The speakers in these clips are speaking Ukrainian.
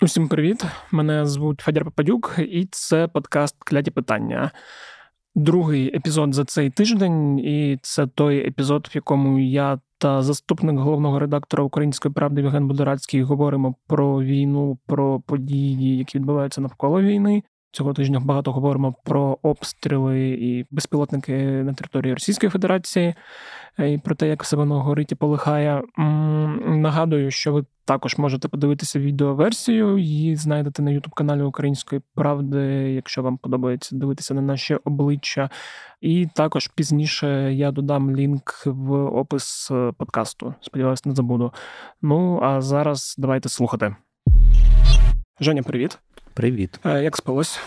Усім привіт! Мене звуть Федір Попадюк, і це подкаст Кляті питання. Другий епізод за цей тиждень, і це той епізод, в якому я та заступник головного редактора Української правди Євген Будорацький говоримо про війну, про події, які відбуваються навколо війни. Цього тижня багато говоримо про обстріли і безпілотники на території Російської Федерації і про те, як все воно горить і полихає. Нагадую, що ви також можете подивитися відеоверсію. Її знайдете на youtube каналі Української правди, якщо вам подобається дивитися на наші обличчя. І також пізніше я додам лінк в опис подкасту. Сподіваюсь, не забуду. Ну а зараз давайте слухати. Женя, привіт. Привіт. Е, як спалось?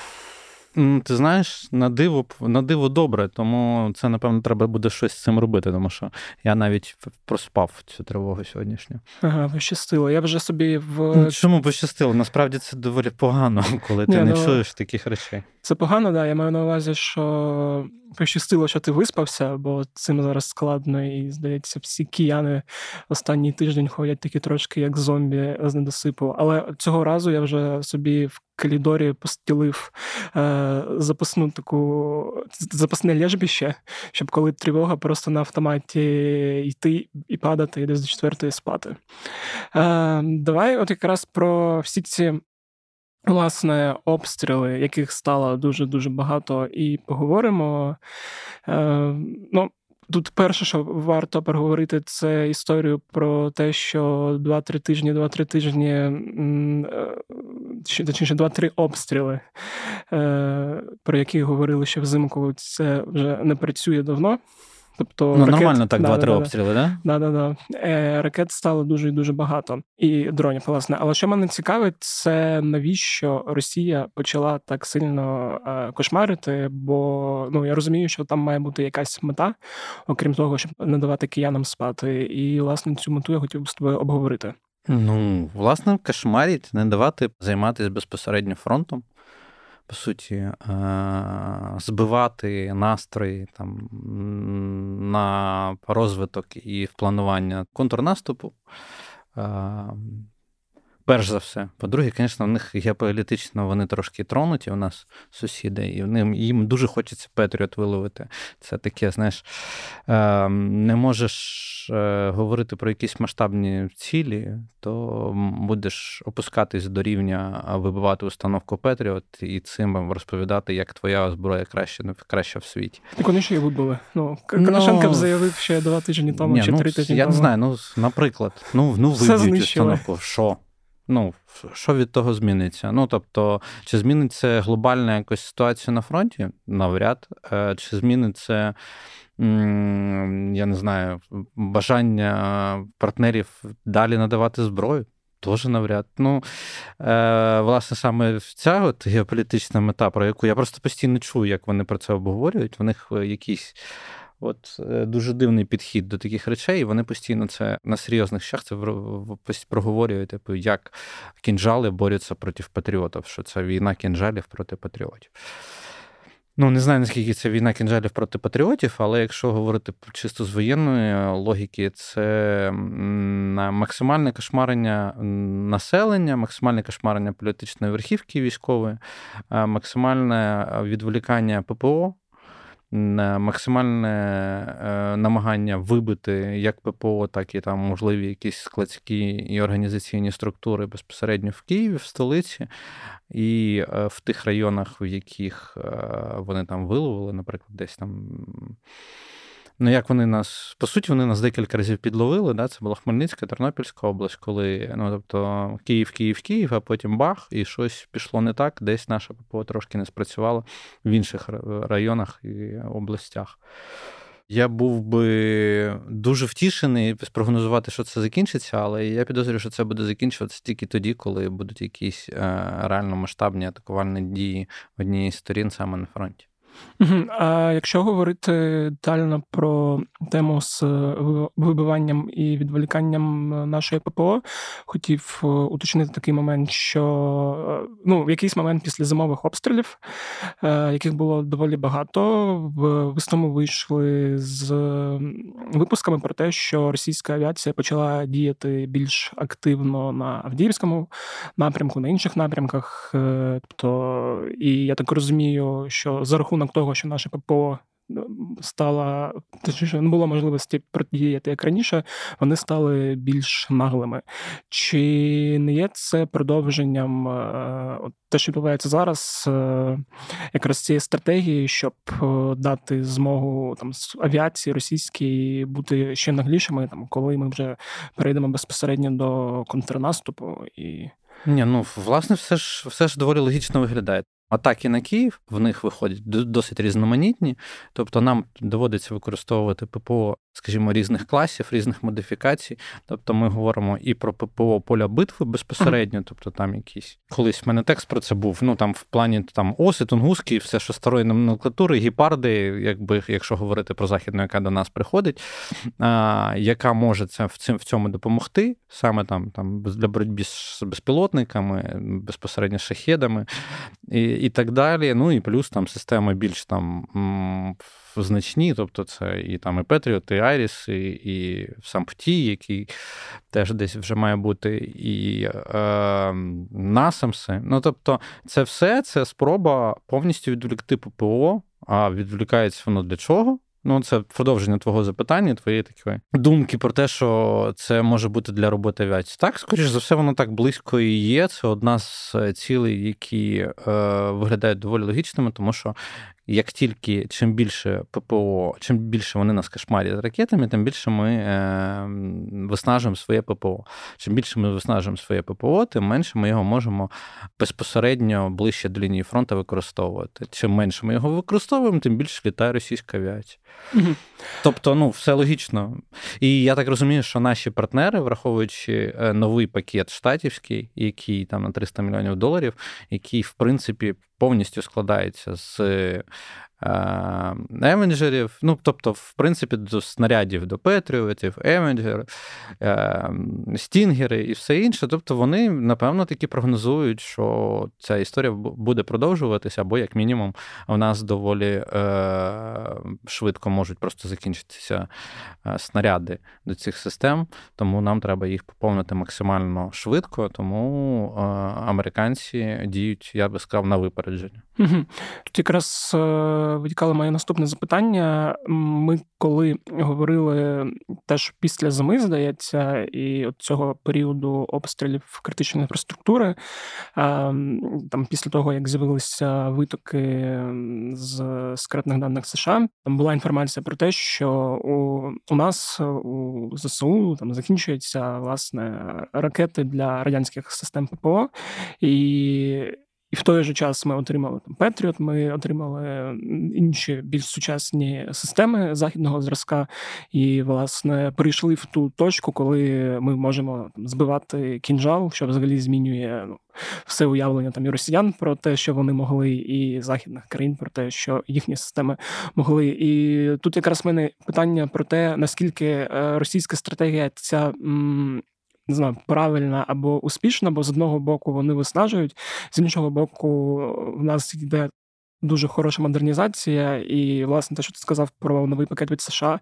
Ти знаєш, на диво на диво добре, тому це, напевно, треба буде щось з цим робити, тому що я навіть проспав цю тривогу сьогоднішню. Ага, пощастило. Я вже собі в. Чому пощастило? Насправді це доволі погано, коли ти Ні, не ну... чуєш таких речей. Це погано, да. Я маю на увазі, що пощастило, що ти виспався, бо цим зараз складно, і здається, всі кияни останній тиждень ходять такі трошки, як зомбі з недосипу. Але цього разу я вже собі в коридорі постілив е, запасну таку запасне лежбище, щоб коли тривога просто на автоматі йти і падати і десь до четвертої спати. Е, Давай, от якраз про всі ці Власне, обстріли, яких стало дуже дуже багато, і поговоримо. Е, ну, Тут перше, що варто переговорити, це історію про те, що 2-3 тижні, 2-3 тижні, чи точніше, 2-3 обстріли, е, про які говорили ще взимку, це вже не працює давно. Тобто ну, ракет, нормально так, два-три да, обстріли, да? Да, да, да. Е, Ракет стало дуже і дуже багато. І дронів, власне. Але що мене цікавить, це навіщо Росія почала так сильно е, кошмарити? Бо ну я розумію, що там має бути якась мета, окрім того, щоб не давати киянам спати. І власне цю мету я хотів би з тобою обговорити. Ну, власне, кошмарить, не давати займатися безпосередньо фронтом по суті, е, збивати настрої там на розвиток і в планування контрнаступу. Е, перш за все. По-друге, звісно, в них геополітично вони трошки тронуті, у нас сусіди, і ним, їм дуже хочеться Петріот виловити. Це таке, знаєш, е, не можеш говорити про якісь масштабні цілі, то будеш опускатись до рівня вибивати установку Петріот і цим розповідати, як твоя зброя краще краща в світі. Так вони ще й вибили. Ну, Коношенко ну, заявив ще два тижні тому, ні, чи ну, три тижні я тому. Не знаю, ну, наприклад, ну, ну виб'ють установку. Що? Ну, що від того зміниться? Ну, тобто, чи зміниться глобальна якась ситуація на фронті? Навряд. Е, чи зміниться, я не знаю, бажання партнерів далі надавати зброю? Теж навряд. Ну, е, власне, саме ця от геополітична мета, про яку я просто постійно чую, як вони про це обговорюють. В них е, якісь От е, дуже дивний підхід до таких речей, вони постійно це на серйозних щах це проговорюють, типу, як кінжали борються проти патріотів, що це війна кінжалів проти патріотів. Ну, не знаю, наскільки це війна кінжалів проти патріотів, але якщо говорити чисто з воєнної логіки, це максимальне кошмарення населення, максимальне кошмарення політичної верхівки військової, максимальне відволікання ППО максимальне е, намагання вибити як ППО, так і там можливі якісь складські і організаційні структури безпосередньо в Києві, в столиці, і е, в тих районах, в яких е, вони там виловили, наприклад, десь там. Ну, як вони нас, по суті, вони нас декілька разів підловили. Да? Це була Хмельницька, Тернопільська область, коли ну, тобто, Київ, Київ, Київ, а потім бах, і щось пішло не так, десь наша ППО трошки не спрацювало в інших районах і областях. Я був би дуже втішений спрогнозувати, що це закінчиться, але я підозрюю, що це буде закінчуватися тільки тоді, коли будуть якісь е, реально масштабні атакувальні дії однієї з сторін саме на фронті. А якщо говорити детально про тему з вибиванням і відволіканням нашої ППО, хотів е, уточнити такий момент, що е, ну, в якийсь момент після зимових обстрілів, е, яких було доволі багато, в весному вийшли з випусками про те, що російська авіація почала діяти більш активно на Авдіївському напрямку, на інших напрямках. Тобто, і я так розумію, що за рахунок того, що наше ППО стала точніше, не було можливості протидіяти як раніше, вони стали більш наглими. Чи не є це продовженням е, те, що відбувається зараз, е, якраз цієї стратегії, щоб е, дати змогу там авіації російській бути ще наглішими, там коли ми вже перейдемо безпосередньо до контрнаступу і. Ні, ну власне, все ж все ж доволі логічно виглядає. Атаки на Київ в них виходять досить різноманітні, тобто нам доводиться використовувати ППО, скажімо, різних класів, різних модифікацій. Тобто ми говоримо і про ППО поля битви безпосередньо, тобто там якісь колись в мене текст про це був. Ну там в плані там оси, тунгуски, все, що старої номенклатури, гіпарди, якби якщо говорити про західну, яка до нас приходить, а, яка може це в цим в цьому допомогти, саме там там для боротьби з безпілотниками, безпосередньо шахедами. І, і так далі. Ну і плюс там системи більш там значні, тобто це і там і Петріот, і Айріс, і і сам ПТІ, який теж десь вже має бути, і е, Насамси. Ну тобто, це все це спроба повністю відволікти ППО. А відволікається воно для чого? Ну, це продовження твого запитання, твоєї такої думки про те, що це може бути для роботи авіації. Так, скоріш за все, воно так близько і є. Це одна з цілей, які е, виглядають доволі логічними, тому що як тільки чим більше ППО, чим більше вони нас кошмарять ракетами, тим більше ми е, виснажуємо своє ППО. Чим більше ми виснажуємо своє ППО, тим менше ми його можемо безпосередньо ближче до лінії фронту використовувати. Чим менше ми його використовуємо, тим більше літає російська авіація. Тобто, ну, все логічно. І я так розумію, що наші партнери, враховуючи е, новий пакет штатівський, який там на 300 мільйонів доларів, який, в принципі, повністю складається з Евенджерів, ну, тобто, в принципі, до снарядів до Петріотів, Евенджер, Стінгери і все інше. Тобто, вони, напевно, таки прогнозують, що ця історія буде продовжуватися, або, як мінімум, у нас доволі е, швидко можуть просто закінчитися е, снаряди до цих систем, тому нам треба їх поповнити максимально швидко, тому е, американці діють, я би сказав, на випередження. Тут якраз витікало моє наступне запитання. Ми коли говорили теж після зими, здається, і от цього періоду обстрілів критичної інфраструктури, там після того, як з'явилися витоки з секретних даних США, там була інформація про те, що у, у нас у ЗСУ там закінчуються власне ракети для радянських систем ППО. і і в той же час ми отримали там Петріот, ми отримали інші більш сучасні системи західного зразка, і, власне, прийшли в ту точку, коли ми можемо там, збивати кінжал, що взагалі змінює ну, все уявлення там і росіян про те, що вони могли, і західних країн про те, що їхні системи могли. І тут якраз в мене питання про те, наскільки е, російська стратегія ця не знаю, правильна або успішна, бо з одного боку вони виснажують, з іншого боку, в нас йде. Дуже хороша модернізація, і, власне, те, що ти сказав про новий пакет від США,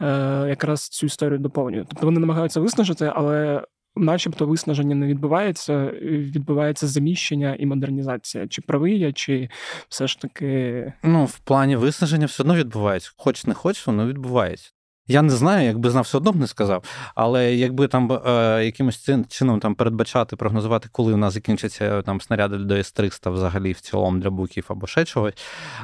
е, якраз цю історію доповнює. Тобто вони намагаються виснажити, але начебто виснаження не відбувається, відбувається заміщення і модернізація. Чи правий я, чи все ж таки. Ну, в плані виснаження все одно відбувається. Хоч не хоч, воно відбувається. Я не знаю, якби знав, все одно б не сказав. Але якби там е, якимось чином там передбачати, прогнозувати, коли у нас закінчаться там снаряди до С-300 взагалі в цілому для буків або ще чогось,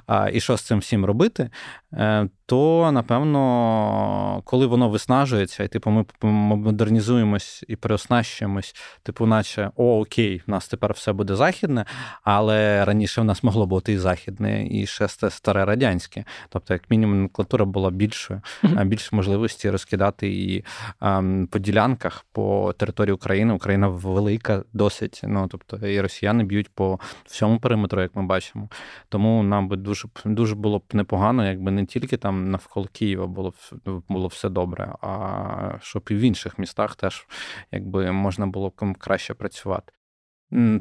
е, і що з цим всім робити, е, то напевно, коли воно виснажується, і типу, ми модернізуємось і переоснащуємось, типу, наче о, окей, в нас тепер все буде західне, але раніше в нас могло бути і західне, і ще старе радянське. Тобто, як мінімум, номенклатура була більшою, mm-hmm. більше можливості розкидати її по ділянках по території України. Україна велика досить. Ну тобто, і росіяни б'ють по всьому периметру, як ми бачимо. Тому нам би дуже дуже було б непогано, якби не тільки там навколо Києва було було все добре, а щоб і в інших містах теж якби можна було б краще працювати.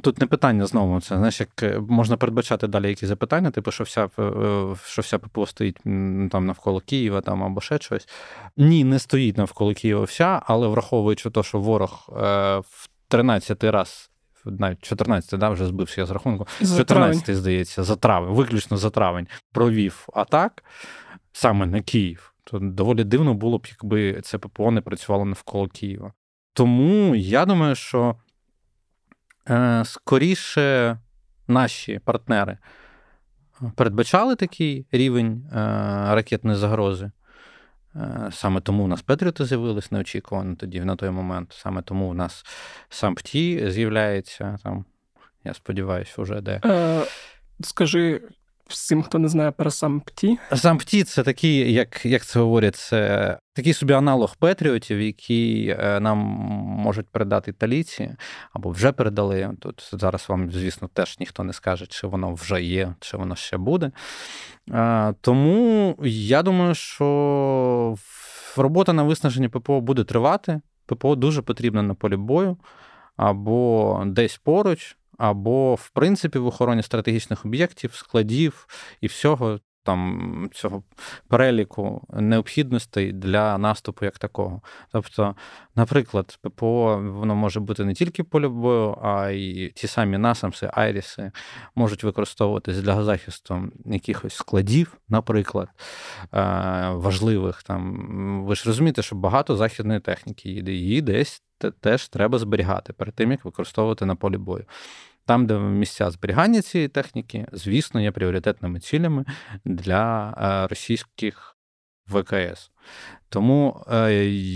Тут не питання знову. Це знаєш, як е, можна передбачати далі якісь запитання, типу, що вся е, що вся ППО стоїть там навколо Києва там або ще щось. Ні, не стоїть навколо Києва вся, але враховуючи те, що ворог е, в 13 раз. Навіть 14 да, вже збився я з рахунку. 14 здається, за травень, виключно за травень, провів атак саме на Київ. То доволі дивно було б, якби це ППО не працювало навколо Києва. Тому я думаю, що Е, скоріше наші партнери передбачали такий рівень е, ракетної загрози. Е, саме тому у нас Петріоти з'явились неочікувано тоді, на той момент. Саме тому у нас сам ПТІ з'являється там. Я сподіваюся, вже де. Е, Скажи, всім, хто не знає про сампті. Сампті це такий, як як це говорять, це такий собі аналог Петріотів, які е, нам можуть передати італійці, або вже передали. Тут зараз вам, звісно, теж ніхто не скаже, чи воно вже є, чи воно ще буде. Е, тому я думаю, що робота на виснаженні ППО буде тривати. ППО дуже потрібно на полі бою або десь поруч або, в принципі, в охороні стратегічних об'єктів, складів і всього там цього переліку необхідностей для наступу як такого. Тобто, наприклад, ППО воно може бути не тільки польовою, а й ті самі насамси, айріси можуть використовуватись для захисту якихось складів, наприклад, е, важливих там. Ви ж розумієте, що багато західної техніки їде, її десь теж треба зберігати перед тим, як використовувати на полі бою. Там, де місця зберігання цієї техніки, звісно, є пріоритетними цілями для е, російських ВКС. Тому е,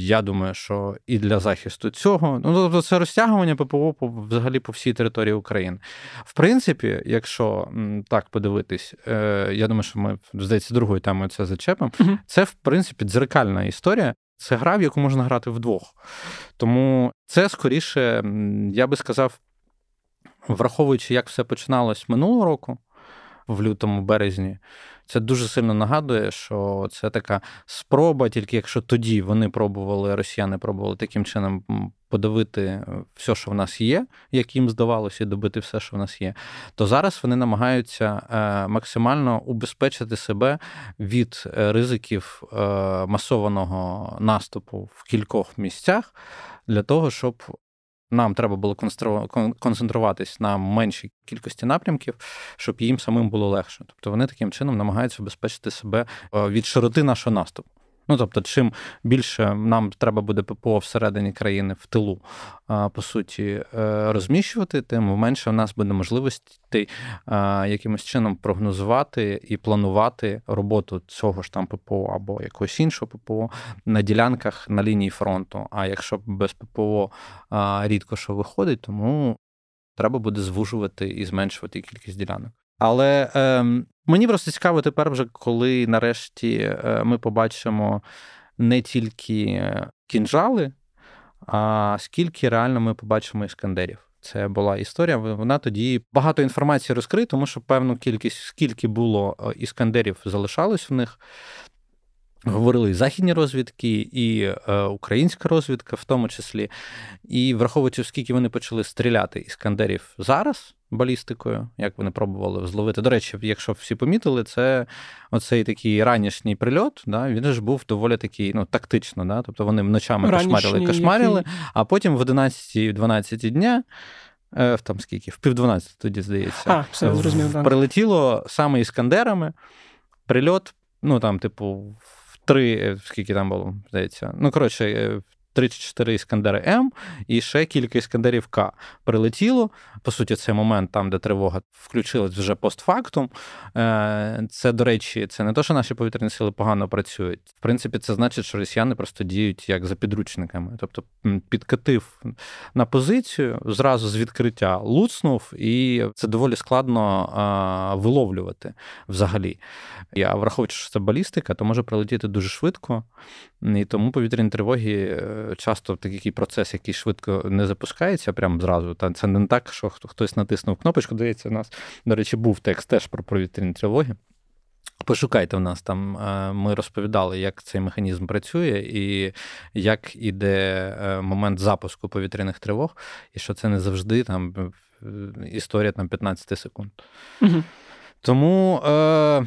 я думаю, що і для захисту цього, ну тобто це розтягування ППО по, взагалі по всій території України. В принципі, якщо так подивитись, е, я думаю, що ми здається другою темою це зачепимо. uh Це в принципі дзеркальна історія. Це гра, в яку можна грати вдвох. Тому це скоріше, я би сказав, враховуючи, як все починалось минулого року, в лютому березні, це дуже сильно нагадує, що це така спроба, тільки якщо тоді вони пробували, росіяни пробували таким чином подавити все, що в нас є, як їм здавалося, і добити все, що в нас є, то зараз вони намагаються е, максимально убезпечити себе від е, ризиків е, масованого наступу в кількох місцях для того, щоб нам треба було концентруватись на меншій кількості напрямків, щоб їм самим було легше. Тобто вони таким чином намагаються обезпечити себе е, від широти нашого наступу. Ну тобто, чим більше нам треба буде ППО всередині країни в тилу, по суті, е, розміщувати, тим менше у нас буде можливості якимось чином прогнозувати і планувати роботу цього ж там ППО або якогось іншого ППО на ділянках на лінії фронту. А якщо без ППО рідко що виходить, тому треба буде звужувати і зменшувати кількість ділянок. Але ем, Мені просто цікаво тепер, вже коли нарешті е, ми побачимо не тільки кінжали, а скільки реально ми побачимо іскандерів. Це була історія. Вона тоді багато інформації розкриє, тому що певну кількість, скільки було е, іскандерів, залишалось в них. Говорили і західні розвідки, і е, українська розвідка, в тому числі. І враховуючи, скільки вони почали стріляти іскандерів зараз, балістикою, як вони пробували зловити. До речі, якщо всі помітили, це оцей такий ранішній прильот, да, він ж був доволі такий ну, тактично. Да, Тобто вони ночами кошмарили, кошмарили, який... а потім в 11-12 дня. Е, там скільки, в пів 12 тоді, здається, а, все, зрозумів, прилетіло саме іскандерами. Прильот, ну там, типу, в три, е, скільки там було, здається. Ну, коротше, е, 3 чи 4 іскандери М і ще кілька іскандерів К прилетіло. По суті, цей момент, там, де тривога включилась вже постфактум. Е, це, до речі, це не те, що наші повітряні сили погано працюють. В принципі, це значить, що росіяни просто діють як за підручниками. Тобто підкатив на позицію, зразу з відкриття луцнув, і це доволі складно виловлювати взагалі. Я враховуючи, що це балістика, то може прилетіти дуже швидко. І тому повітряні тривоги е, часто такий процес, який швидко не запускається, прямо зразу. Та це не так, що хтось натиснув кнопочку. Здається, у нас, до речі, був текст теж про повітряні тривоги. Пошукайте в нас там, е, ми розповідали, як цей механізм працює, і як іде е, момент запуску повітряних тривог, і що це не завжди там історія там 15 секунд. Угу. Тому е,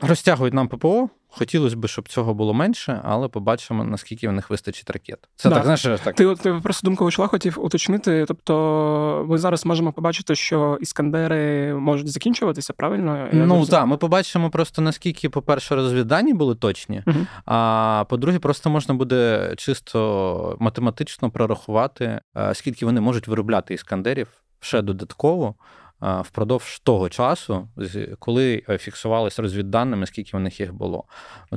розтягують нам ППО. Хотілося б, щоб цього було менше, але побачимо, наскільки в них вистачить ракет. Це да. так, знаєш, так. Ти ти просто думку вийшла, хотів уточнити. Тобто, ми зараз можемо побачити, що іскандери можуть закінчуватися, правильно? Я ну так, ми побачимо просто наскільки, по-перше, розвіддані були точні, uh а по-друге, просто можна буде чисто математично прорахувати, е, скільки вони можуть виробляти іскандерів ще додатково впродовж того часу, коли е, фіксувалися розвідданими, скільки в них їх було.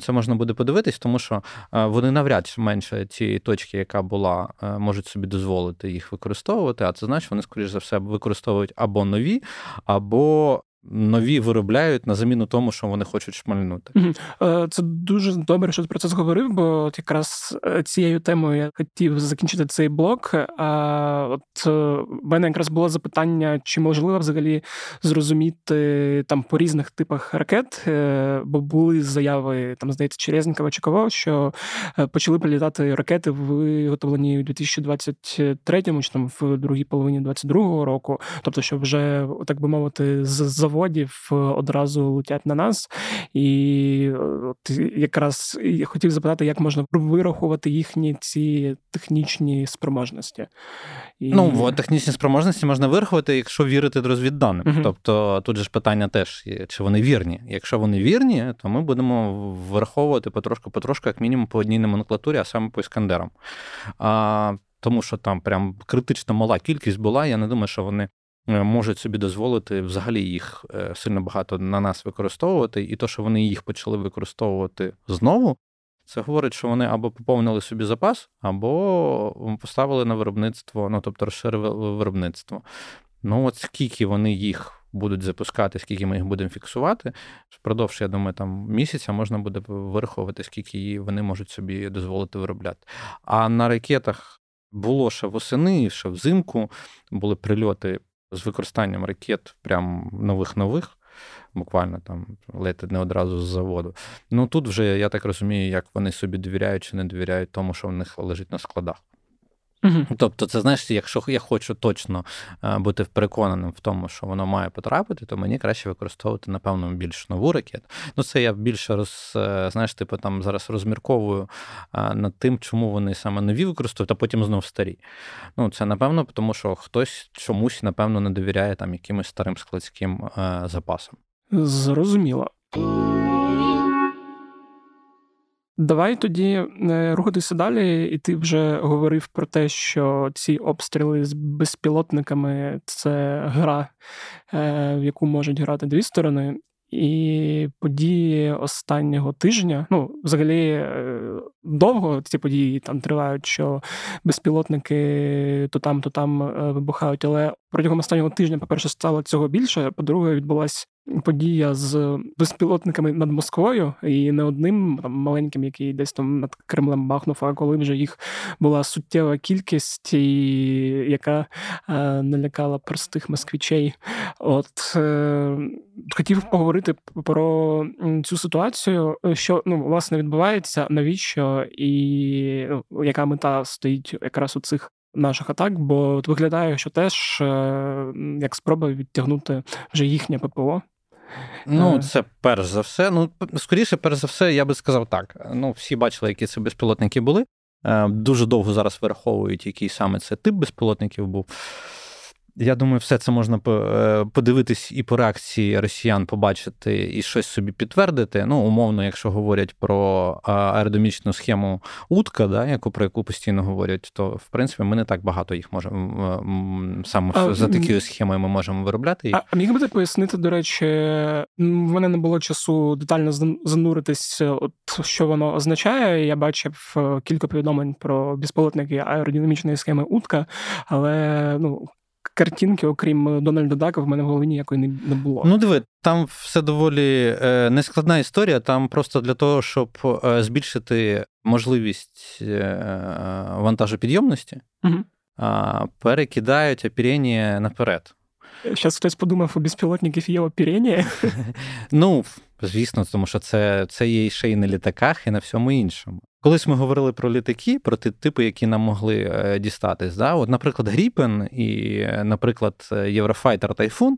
Це можна буде подивитись, тому що вони навряд чи менше цієї точки, яка була, е, можуть собі дозволити їх використовувати. А це значить, вони, скоріш за все, використовують або нові, або нові виробляють на заміну тому, що вони хочуть шмальнути. Е, це дуже добре, що ти про це зговорив, бо от якраз е, цією темою я хотів закінчити цей блок. А от е, в мене якраз було запитання, чи можливо взагалі зрозуміти там по різних типах ракет, бо були заяви там, здається, Черезнікова Чекова, що почали прилітати ракети, виготовлені у 2023 чи там в другій половині 22-го року. Тобто, що вже так би мовити, з заводів одразу летять на нас. І от якраз я хотів запитати, як можна вирахувати їхні ці технічні спроможності. І... Ну, технічні спроможності можна вирахувати, якщо вірити розвідданим. uh Тобто тут же ж питання теж, чи вони вірні. Якщо вони вірні, то ми будемо вираховувати потрошку-потрошку, як мінімум, по одній номенклатурі, а саме по іскандерам. А, Тому що там прям критично мала кількість була. Я не думаю, що вони можуть собі дозволити взагалі їх е, сильно багато на нас використовувати, і то, що вони їх почали використовувати знову, це говорить, що вони або поповнили собі запас, або поставили на виробництво, ну тобто розширили виробництво. Ну, от скільки вони їх будуть запускати, скільки ми їх будемо фіксувати, впродовж, я думаю, там місяця можна буде вираховувати, скільки вони можуть собі дозволити виробляти. А на ракетах було ще восени, ще взимку були прильоти з використанням ракет прям нових-нових, буквально там летить не одразу з заводу. Ну тут вже я так розумію, як вони собі довіряють чи не довіряють тому, що в них лежить на складах. Угу. Тобто, це знаєш, якщо я хочу точно е, бути переконаним в тому, що воно має потрапити, то мені краще використовувати, напевно, більш нову ракету. Ну, це я більше роз, е, знаєш, типу там зараз розмірковую е, над тим, чому вони саме нові використовують, а потім знов старі. Ну, це напевно, тому що хтось чомусь, напевно, не довіряє там якимось старим складським запасам. Зрозуміло. Давай тоді е, рухатися далі, і ти вже говорив про те, що ці обстріли з безпілотниками це гра, е, в яку можуть грати дві сторони. І події останнього тижня, ну, взагалі, е, довго ці події там тривають, що безпілотники то там, то там вибухають. Але протягом останнього тижня, по-перше, стало цього більше. По-друге, відбулася подія з безпілотниками над Москвою, і не одним там маленьким, який десь там над Кремлем бахнув, а коли вже їх була суттєва кількість, і яка е, налякала простих москвічей. От е, хотів поговорити про цю ситуацію, що ну власне відбувається, навіщо і ну, яка мета стоїть якраз у цих наших атак, бо виглядає, що теж е, як спроба відтягнути вже їхнє ППО. Ну, е. це перш за все. Ну, скоріше, перш за все, я би сказав так. Ну, всі бачили, які це безпілотники були. Е, дуже довго зараз вираховують, який саме це тип безпілотників був. Я думаю, все це можна е, подивитись і по реакції росіян побачити і щось собі підтвердити. Ну, умовно, якщо говорять про аеродомічну схему утка, да, яку про яку постійно говорять, то в принципі ми не так багато їх можемо саме а, за такою схемою ми можемо виробляти. А міг би ти пояснити, до речі, в мене не було часу детально зануритись, от що воно означає. Я бачив е, кілька повідомлень про безполотники аеродинамічної схеми утка, але ну картинки, окрім Дональда Дака, в мене в голові ніякої не було. Ну, диви, там все доволі е, нескладна історія. Там просто для того, щоб е, збільшити можливість е, вантажопідйомності, угу. перекидають оперення наперед. Зараз хтось подумав, у безпілотників є оперення? Ну, звісно, тому що це це є ще й на літаках, і на всьому іншому. Колись ми говорили про літаки, про ті типи, які нам могли е, дістатись. Да? От, Наприклад, Гріпен і, наприклад, Єврофайтер Тайфун.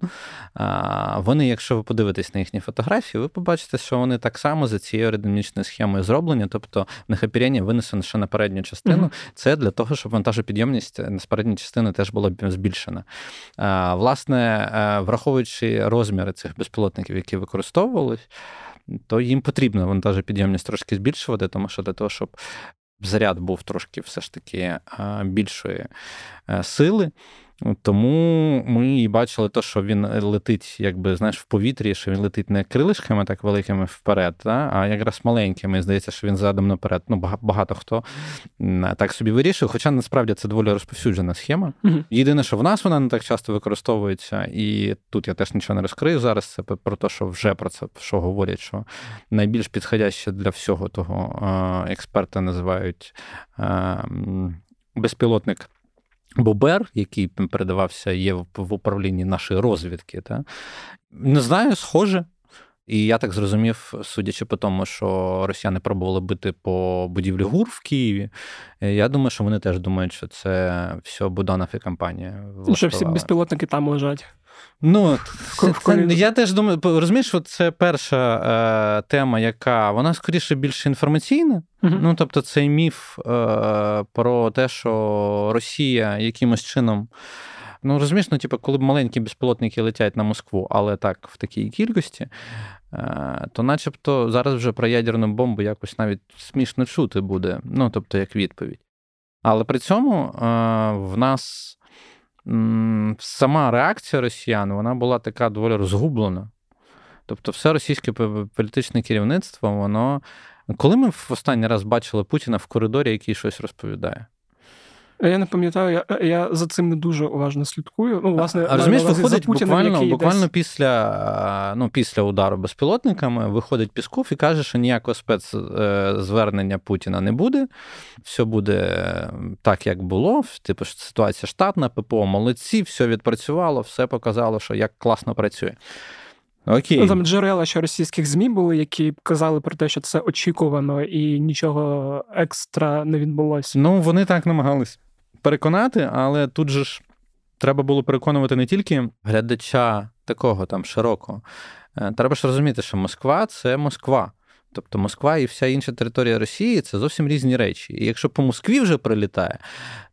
Вони, якщо ви подивитесь на їхні фотографії, ви побачите, що вони так само за цією аеродинамічною схемою зроблені, тобто в них оперення винесено ще на передню частину. Mm-hmm. Це для того, щоб вантажопідйомність з передньої частини теж була збільшена. Власне, е, враховуючи розміри цих безпілотників, які використовувались то їм потрібно вантажопідйомність трошки збільшувати, тому що для того, щоб заряд був трошки все ж таки більшої е, сили. Тому ми і бачили те, що він летить, якби знаєш, в повітрі, що він летить не крилишками так великими вперед, да? а якраз маленькими. Здається, що він задом наперед. Ну, багато хто так собі вирішив. Хоча насправді це доволі розповсюджена схема. Єдине, що в нас вона не так часто використовується, і тут я теж нічого не розкрию зараз. Це про те, що вже про це що говорять, що найбільш підходяще для всього того експерти називають безпілотник. Бобер, який передавався, є в управлінні нашої розвідки. Та? Не знаю, схоже. І я так зрозумів, судячи по тому, що росіяни пробували бити по будівлі ГУР в Києві. Я думаю, що вони теж думають, що це все Буданов і компанія. Що всі безпілотники там лежать. Ну, це, це, Я теж думаю, розумієш, що це перша е, тема, яка вона скоріше більш інформаційна. Uh-huh. Ну, тобто, цей міф е, про те, що Росія якимось чином. Ну, розумієш, ну, типу, коли маленькі безпілотники летять на Москву, але так в такій кількості, е, то начебто зараз вже про ядерну бомбу якось навіть смішно чути буде, ну, тобто, як відповідь. Але при цьому е, в нас сама реакція росіян вона була така доволі розгублена. Тобто, все російське політичне керівництво, воно. Коли ми в останній раз бачили Путіна в коридорі, який щось розповідає? Я не пам'ятаю, я я за цим не дуже уважно слідкую. Ну, власне, а розумієш, виходить буквально буквально після ну, після удару безпілотниками виходить Пісков і каже, що ніякого спецзвернення Путіна не буде. Все буде так, як було. Типу, ситуація штатна, ППО молодці, все відпрацювало, все показало, що як класно працює. Окей. Ну, Там джерела ще російських ЗМІ були, які казали про те, що це очікувано і нічого екстра не відбулося. Ну, вони так намагались переконати, але тут же ж треба було переконувати не тільки глядача такого там широкого. Е, треба ж розуміти, що Москва це Москва. Тобто Москва і вся інша територія Росії це зовсім різні речі. І якщо по Москві вже прилітає,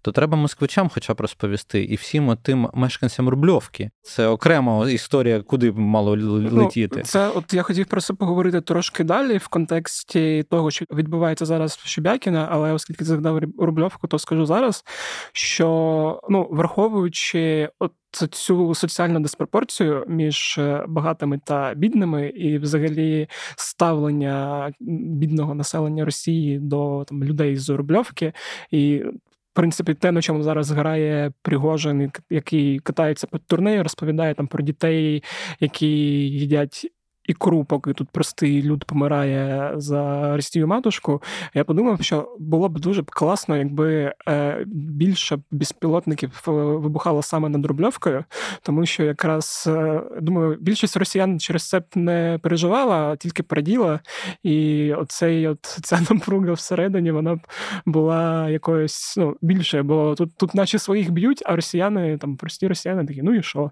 то треба москвичам хоча б розповісти і всім тим мешканцям Рубльовки. Це окрема історія, куди мало ну, летіти. Ну, це от я хотів про це поговорити трошки далі в контексті того, що відбувається зараз в Щебякіна, але оскільки згадав Рубльовку, то скажу зараз, що ну враховуючи от цю соціальну диспропорцію між е, багатими та бідними, і взагалі ставлення бідного населення Росії до там людей з Рубльовки. І в принципі, те, на чому зараз грає Пригожин, який катається по турнею, розповідає там про дітей, які їдять ікру, поки тут простий люд помирає за Росію матушку. Я подумав, що було б дуже класно, якби е, більше безпілотників е, вибухало саме над Рубльовкою, тому що якраз е, думаю, більшість росіян через це не переживала, а тільки праділа. І оцей от ця напруга всередині вона б була якоюсь ну, більше, бо тут тут наче своїх б'ють, а росіяни там прості росіяни такі, ну і що?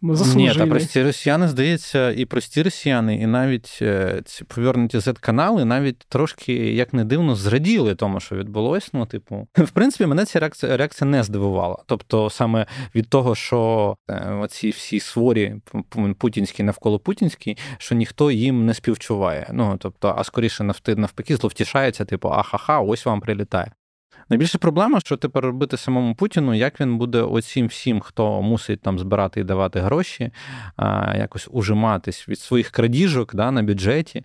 Ми заслужили. Ні, та прості росіяни, здається, і прості росіяни, і навіть е, ці повернуті Z-канали навіть трошки, як не дивно, зраділи тому, що відбулось. Ну, типу, в принципі, мене ця реакція реакція не здивувала. Тобто, саме від того, що е, оці всі сворі путінські навколо путінські, що ніхто їм не співчуває. Ну тобто, а скоріше навпаки, зловтішається, типу, ахаха, ось вам прилітає. Найбільша проблема, що тепер робити самому Путіну, як він буде оцім всім, хто мусить там збирати і давати гроші, якось ужиматись від своїх крадіжок да, на бюджеті.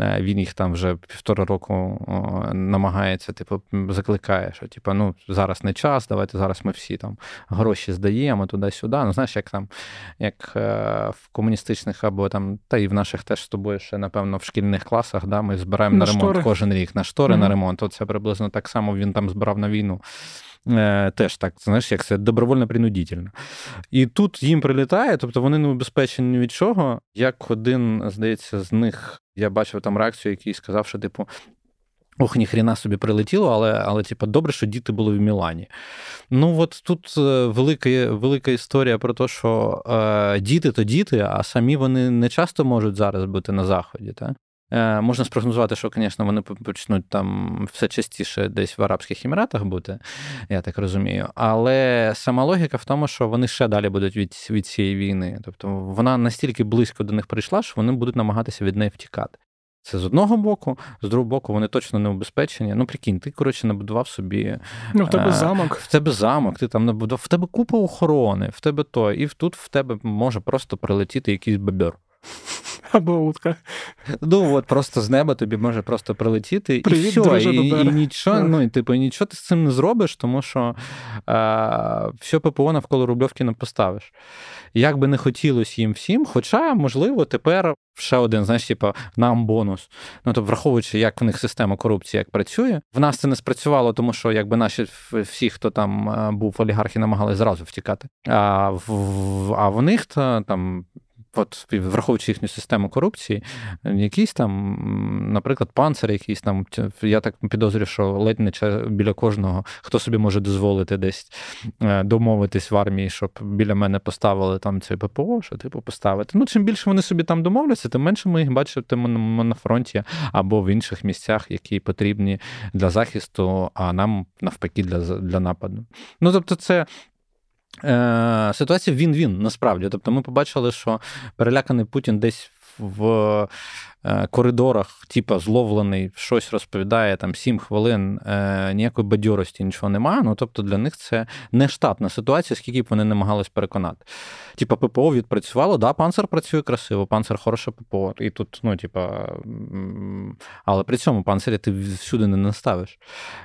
Е, він їх там вже півтора року намагається, типу, закликає, що типу, ну зараз не час, давайте зараз ми всі там гроші здаємо туди-сюди. Ну, знаєш, як там, як е, в комуністичних або там, та і в наших теж з тобою ще, напевно, в шкільних класах, да, ми збираємо на, на ремонт штори. кожен рік на штори mm-hmm. на ремонт. Оце приблизно так само він там збирав на війну. Е, теж так, знаєш, як це добровольно принудительно. І тут їм прилітає, тобто вони не убезпечені від чого. Як один, здається, з них я бачив там реакцію, який сказав, що, типу, ох, ніхрена собі прилетіло, але, але типу, добре, що діти були в Мілані. Ну, от тут е, велика велика історія про те, що е, діти то діти, а самі вони не часто можуть зараз бути на заході. Так? Е, можна спрогнозувати, що, звісно, вони почнуть там все частіше десь в Арабських Еміратах бути, я так розумію. Але сама логіка в тому, що вони ще далі будуть від від цієї війни. Тобто вона настільки близько до них прийшла, що вони будуть намагатися від неї втікати. Це з одного боку, з другого боку, вони точно не убезпечені. Ну, прикинь, ти, коротше, набудував собі. Ну, в тебе а, замок. В тебе замок, ти там набудував, в тебе купа охорони, в тебе то, і тут в тебе може просто прилетіти якийсь бабер. Або утка. Ну, от просто з неба тобі може просто прилетіти Привіт, і все. І, і нічого, ну, і, типу, нічого ти з цим не зробиш, тому що а, все ППО навколо Рубльовки не поставиш. Як би не хотілося їм всім, хоча, можливо, тепер ще один, знаєш, типу, нам бонус. Ну, тобто, враховуючи, як в них система корупції як працює. В нас це не спрацювало, тому що якби наші всі, хто там був олігархи, намагалися зразу втікати. А в, а в них то там от враховуючи їхню систему корупції, якийсь там, наприклад, панцир, якийсь там, я так підозрюю, що ледь не біля кожного, хто собі може дозволити десь е, домовитись в армії, щоб біля мене поставили там це ППО, що типу поставити. Ну, чим більше вони собі там домовляться, тим менше ми їх бачимо на фронті або в інших місцях, які потрібні для захисту, а нам навпаки для, для нападу. Ну, тобто, це. Е, ситуація він-він насправді. Тобто ми побачили, що переляканий Путін десь в Е, коридорах, типа зловлений, щось розповідає там 7 хвилин, е, ніякої бадьорості, нічого немає. Ну тобто для них це не штатна ситуація, скільки б вони намагались переконати. Типа ППО відпрацювало, да, панцер працює красиво, панцер хороше ППО. І тут, ну, типа, але при цьому панцирі ти всюди не наставиш.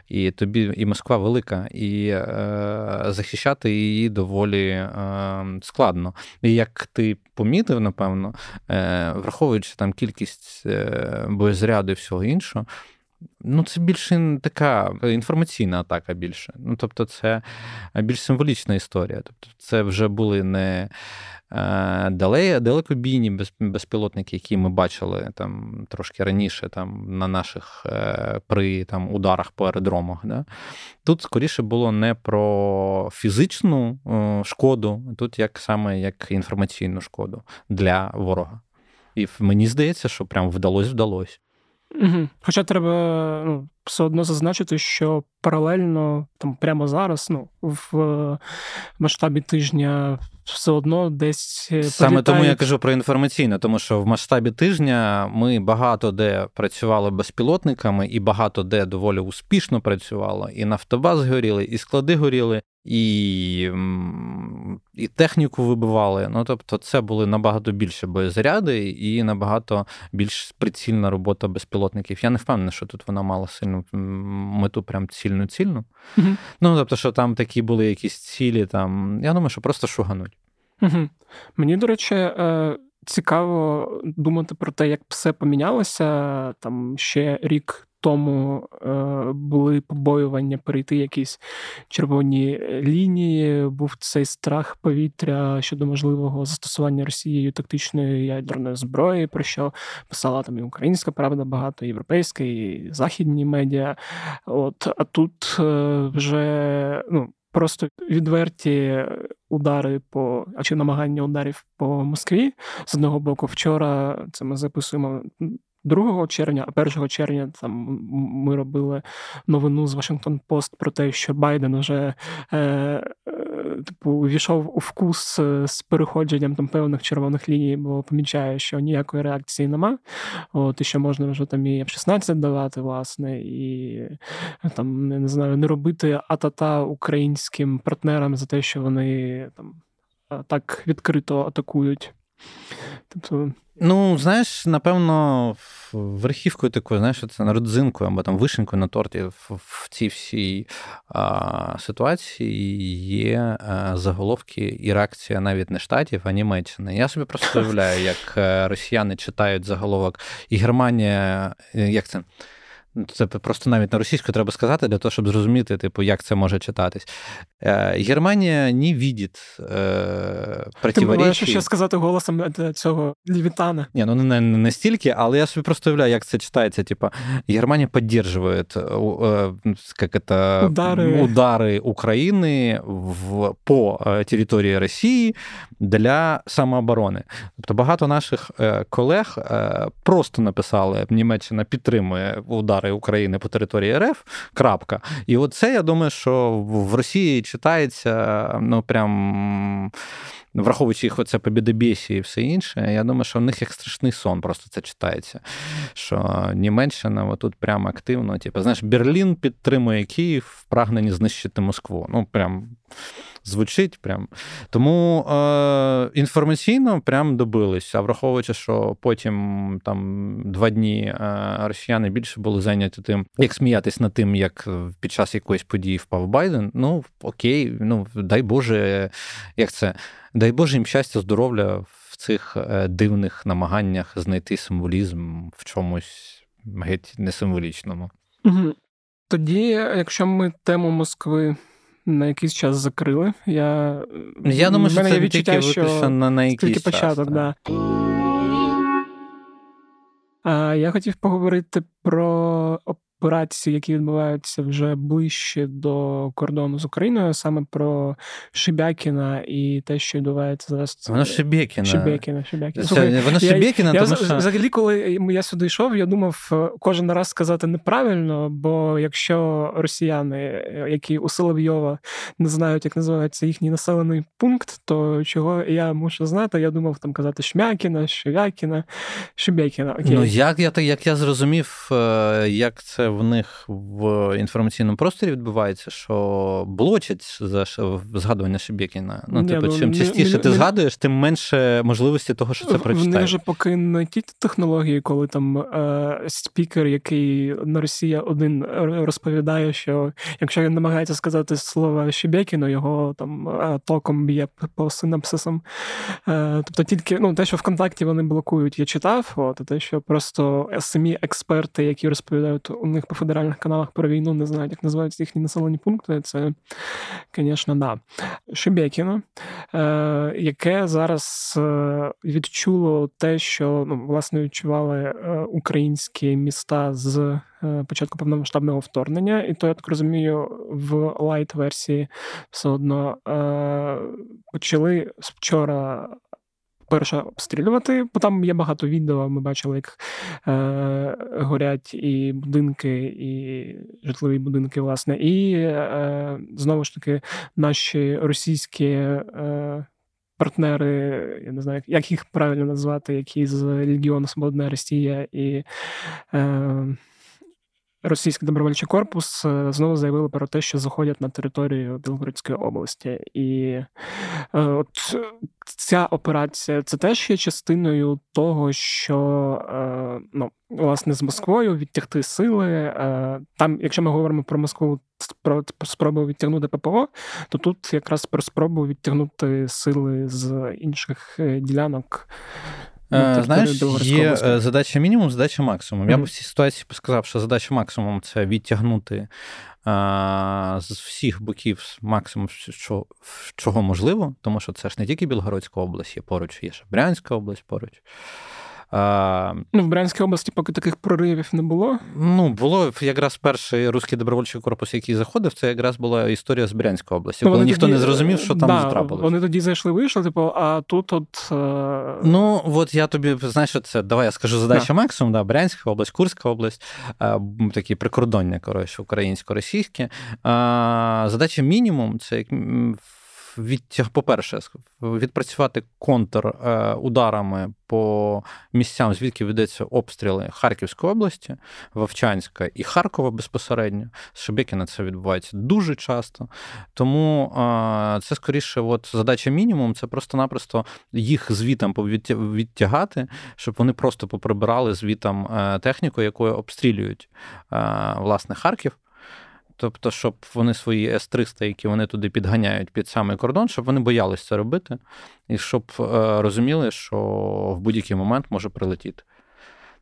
І тобі і Москва велика, і е, захищати її доволі е, складно. І як ти помітив, напевно, е, враховуючи там кількість е, боєзряду і всього іншого. Ну, це більше така інформаційна атака більше. Ну, тобто, це більш символічна історія. Тобто, це вже були не е, далекобійні безпілотники, які ми бачили там трошки раніше там, на наших е, при там, ударах по аеродромах. Да? Тут скоріше було не про фізичну шкоду, тут як саме як інформаційну шкоду для ворога. І мені здається, що прям вдалося. Угу. Хоча треба ну, все одно зазначити, що паралельно там прямо зараз, ну, в масштабі тижня все одно десь. Е, Саме політають... тому я кажу про інформаційне, тому що в масштабі тижня ми багато де працювали безпілотниками, і багато де доволі успішно працювало. І нафтобаз горіли, і склади горіли, і і техніку вибивали. Ну тобто, це були набагато більше боєзаряди і набагато більш прицільна робота безпілотників. Я не впевнений, що тут вона мала сильну мету, прям цільну цільну. mm Ну тобто, що там такі були якісь цілі. Там я думаю, що просто шугануть. mm Мені, до речі, е, цікаво думати про те, як все помінялося там ще рік тому е, були побоювання перейти якісь червоні лінії. Був цей страх повітря щодо можливого застосування Росією тактичної ядерної зброї, про що писала там і українська правда, багато, і європейська, і західні медіа. От а тут е, вже ну. просто відверті удари по а чи намагання ударів по Москві з одного боку. Вчора це ми записуємо 2 червня, а 1 червня там ми робили новину з Вашингтон Пост про те, що Байден вже е, е, типу увійшов у вкус з переходженням там певних червоних ліній, бо помічає, що ніякої реакції нема. От і що можна вже там і F-16 давати, власне, і там не знаю, не робити атата українським партнерам за те, що вони там так відкрито атакують. Тобто Ну, знаєш, напевно, верхівкою такою, знаєш, це родзинкою або там вишенькою на торті в, в цій всій а, ситуації є а, заголовки і реакція навіть не штатів, а Німеччини. Я собі просто уявляю, як е, росіяни читають заголовок, і Германія, е, як це? Це просто навіть на російську треба сказати, для того, щоб зрозуміти, типу, як це може читатись. Е, Германія не видить е, Ти можеш ще сказати голосом е, цього Лівітана. Ні, ну не настільки, але я собі просто уявляю, як це читається. Типу, Германія підтримує як удари. удари України в, по території Росії для самооборони. Тобто багато наших колег просто написали, Німеччина підтримує удари удари України по території РФ. крапка. І оце, я думаю, що в Росії читається, ну прям. Враховуючи їх оце побідобєсі і все інше, я думаю, що в них як страшний сон просто це читається. Що Німеччина тут прямо активно, типу, знаєш, Берлін підтримує Київ в прагненні знищити Москву. Ну, прям звучить. прям. Тому е, інформаційно прям добились. А враховуючи, що потім там два дні е, росіяни більше були зайняті тим, як сміятись над тим, як під час якоїсь події впав Байден. Ну окей, ну дай Боже, як це, дай Боже їм щастя, здоров'я в цих е, дивних намаганнях знайти символізм в чомусь геть несимволічному. Тоді, якщо ми тему Москви на якийсь час закрили. Я я думаю, що це відчуття, що на, на якийсь тільки початок, так. Да. А я хотів поговорити про операції, які відбуваються вже ближче до кордону з Україною, саме про Шебякіна і те, що відбувається зараз. Воно Шебекіна. Шебекіна, Шебекіна. Слухай, Воно Шебекіна, я, тому що... Взагалі, коли я сюди йшов, я думав е, кожен раз сказати неправильно, бо якщо росіяни, е, які у Соловйова не знають, як називається їхній населений пункт, то чого я мушу знати, я думав там казати Шмякіна, Шевякіна, Шебекіна. Окей. Ну, як я як я зрозумів, е, як це в них в інформаційному просторі відбувається, що блочать за згадування Шебекіна. Ну, Ні, типу, ну, чим частіше не, ти не, згадуєш, тим менше можливості того, що це прочитаєш. Вони вже поки не ті технології, коли там е, спікер, який на Росія один розповідає, що якщо він намагається сказати слово Шебекіно, його там е, током б'є по синапсисам. Е, тобто тільки ну, те, що ВКонтакті вони блокують, я читав, от, а те, що просто самі експерти, які розповідають у них по федеральних каналах про війну, не знають, як називаються їхні населені пункти. Це, звісно, да. Шебекіно, е, яке зараз е, відчуло те, що ну, власне відчували е, українські міста з. Початку повномасштабного вторгнення, і то я так розумію, в лайт-версії все одно е, почали вчора перше обстрілювати, бо там є багато відео. Ми бачили, як е, горять і будинки, і житлові будинки, власне, і е, знову ж таки наші російські. Е, Партнери, я не знаю, як їх правильно назвати, які з Легіону Свободна Росія і е, Російський добровольчий корпус е, знову заявили про те, що заходять на територію Білгородської області, і е, от ця операція це теж є частиною того, що е, ну власне з Москвою відтягти сили. Там, якщо ми говоримо про Москву, про спробу відтягнути ППО, то тут якраз про спробу відтягнути сили з інших ділянок. Ну, Знаєш, є е, задача мінімум, задача максимум. Mm-hmm. Я б в цій ситуації сказав, що задача максимум це відтягнути а, з всіх боків максимум, що, чого можливо, тому що це ж не тільки Білгородська область, є поруч, є ще Брянська область поруч. Ну, в Брянській області поки таких проривів не було. Ну, було якраз перший русський добровольчий корпус, який заходив, це якраз була історія з Брянської області, ну, коли ніхто тоді, не зрозумів, що там да, трапилось. Вони тоді зайшли, вийшли, типу, а тут от. Е... Ну, от я тобі знаєш, що це давай я скажу задача да. максимум, да, Брянська область, Курська область, такі прикордоння, коротше, українсько-російське. Задача мінімум це як відтяг, по-перше, відпрацювати контр е, ударами по місцям, звідки ведеться обстріли Харківської області, Вовчанська і Харкова безпосередньо. Шебекіна це відбувається дуже часто. Тому е, це скоріше, от задача мінімум це просто-напросто їх звітам відтягати, щоб вони просто поприбирали звітам е, техніку, якою обстрілюють власне Харків. Тобто, щоб вони свої С-300, які вони туди підганяють під самий кордон, щоб вони боялися це робити, і щоб е, розуміли, що в будь-який момент може прилетіти.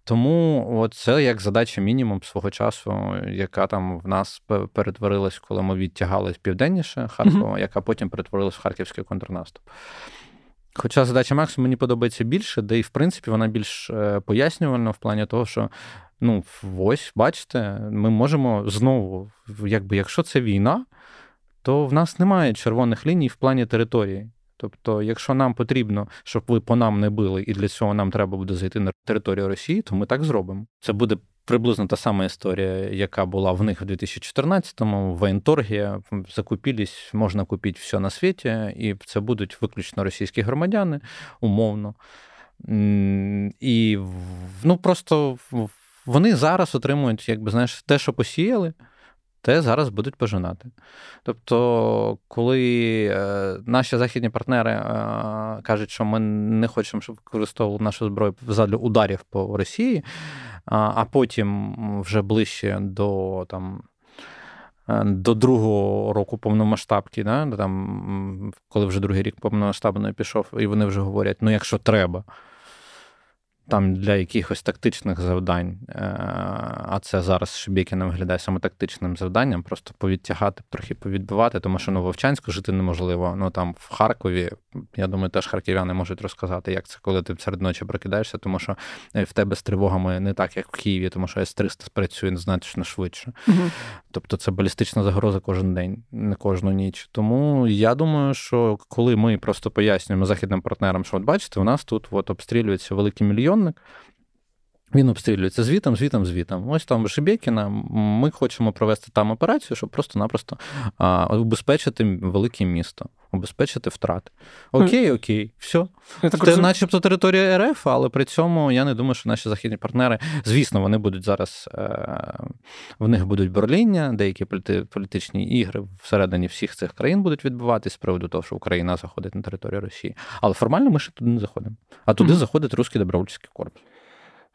Тому от це як задача мінімум свого часу, яка там в нас перетворилась, коли ми відтягали південніше Харкова, mm-hmm. яка потім перетворилась в харківський контрнаступ. Хоча задача максимум мені подобається більше, де і в принципі вона більш е, пояснювальна в плані того, що ну, ось, бачите, ми можемо знову, якби якщо це війна, то в нас немає червоних ліній в плані території. Тобто, якщо нам потрібно, щоб ви по нам не били, і для цього нам треба буде зайти на територію Росії, то ми так зробимо. Це буде приблизно та сама історія, яка була в них в 2014-му. В воєнторгі закупілись, можна купити все на світі, і це будуть виключно російські громадяни, умовно. І ну просто вони зараз отримують, якби знаєш, те, що посіяли, те зараз будуть пожинати. Тобто, коли е, наші західні партнери е, кажуть, що ми не хочемо, щоб використовували нашу зброю задля ударів по Росії, а потім вже ближче до там. Е, до другого року повномасштабки, да, там, коли вже другий рік повномасштабної пішов, і вони вже говорять: ну, якщо треба, там для якихось тактичних завдань, е, а це зараз Шебекіна виглядає саме тактичним завданням, просто повідтягати, трохи повідбивати, тому що ну, Вовчанську жити неможливо. Ну там в Харкові, я думаю, теж харків'яни можуть розказати, як це, коли ти серед ночі прокидаєшся, тому що е, в тебе з тривогами не так, як в Києві, тому що С-300 спрацює значно швидше. Угу. Тобто це балістична загроза кожен день, не кожну ніч. Тому я думаю, що коли ми просто пояснюємо західним партнерам, що от бачите, у нас тут от обстрілюється великий мільйон мільйонник. Він обстрілюється звітом, звітом, звітом. Ось там Шебекіна. Ми хочемо провести там операцію, щоб просто-напросто убезпечити велике місто, убезпечити втрати. Окей, окей, все. Це розум... начебто територія РФ, але при цьому я не думаю, що наші західні партнери, звісно, вони будуть зараз, е, в них будуть бурління, деякі політичні ігри всередині всіх цих країн будуть відбуватись з приводу того, що Україна заходить на територію Росії. Але формально ми ще туди не заходимо. А туди mm-hmm. заходить русський добровольчий корпус.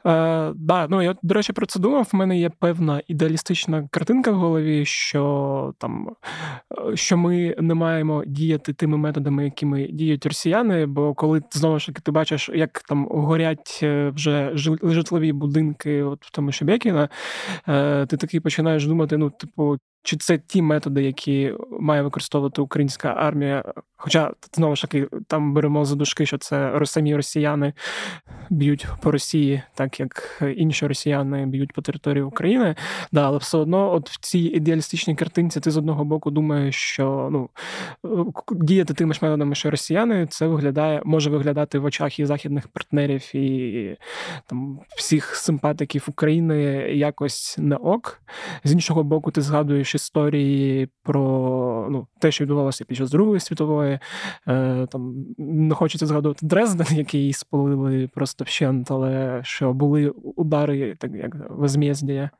Е, да, ну я, до речі, про це думав. В мене є певна ідеалістична картинка в голові, що там е, що ми не маємо діяти тими методами, якими діють росіяни. Бо коли знову ж таки ти бачиш, як там горять е, вже житлові будинки, от в тому Шебекіна, е, ти такий починаєш думати: ну, типу, чи це ті методи, які має використовувати українська армія? Хоча знову ж таки там беремо за дужки, що це самі росіяни б'ють по Росії, так як інші росіяни б'ють по території України. Да, але все одно, от в цій ідеалістичній картинці, ти з одного боку думаєш, що ну діяти тими ж методами, що росіяни, це виглядає, може виглядати в очах і західних партнерів і там всіх симпатиків України якось не ок. З іншого боку, ти згадуєш історії про ну, те, що відбувалося під час Другої світової. Е, там Не хочеться згадувати Дрезден, який спалили просто вщент, але що були удари, так як возмездія.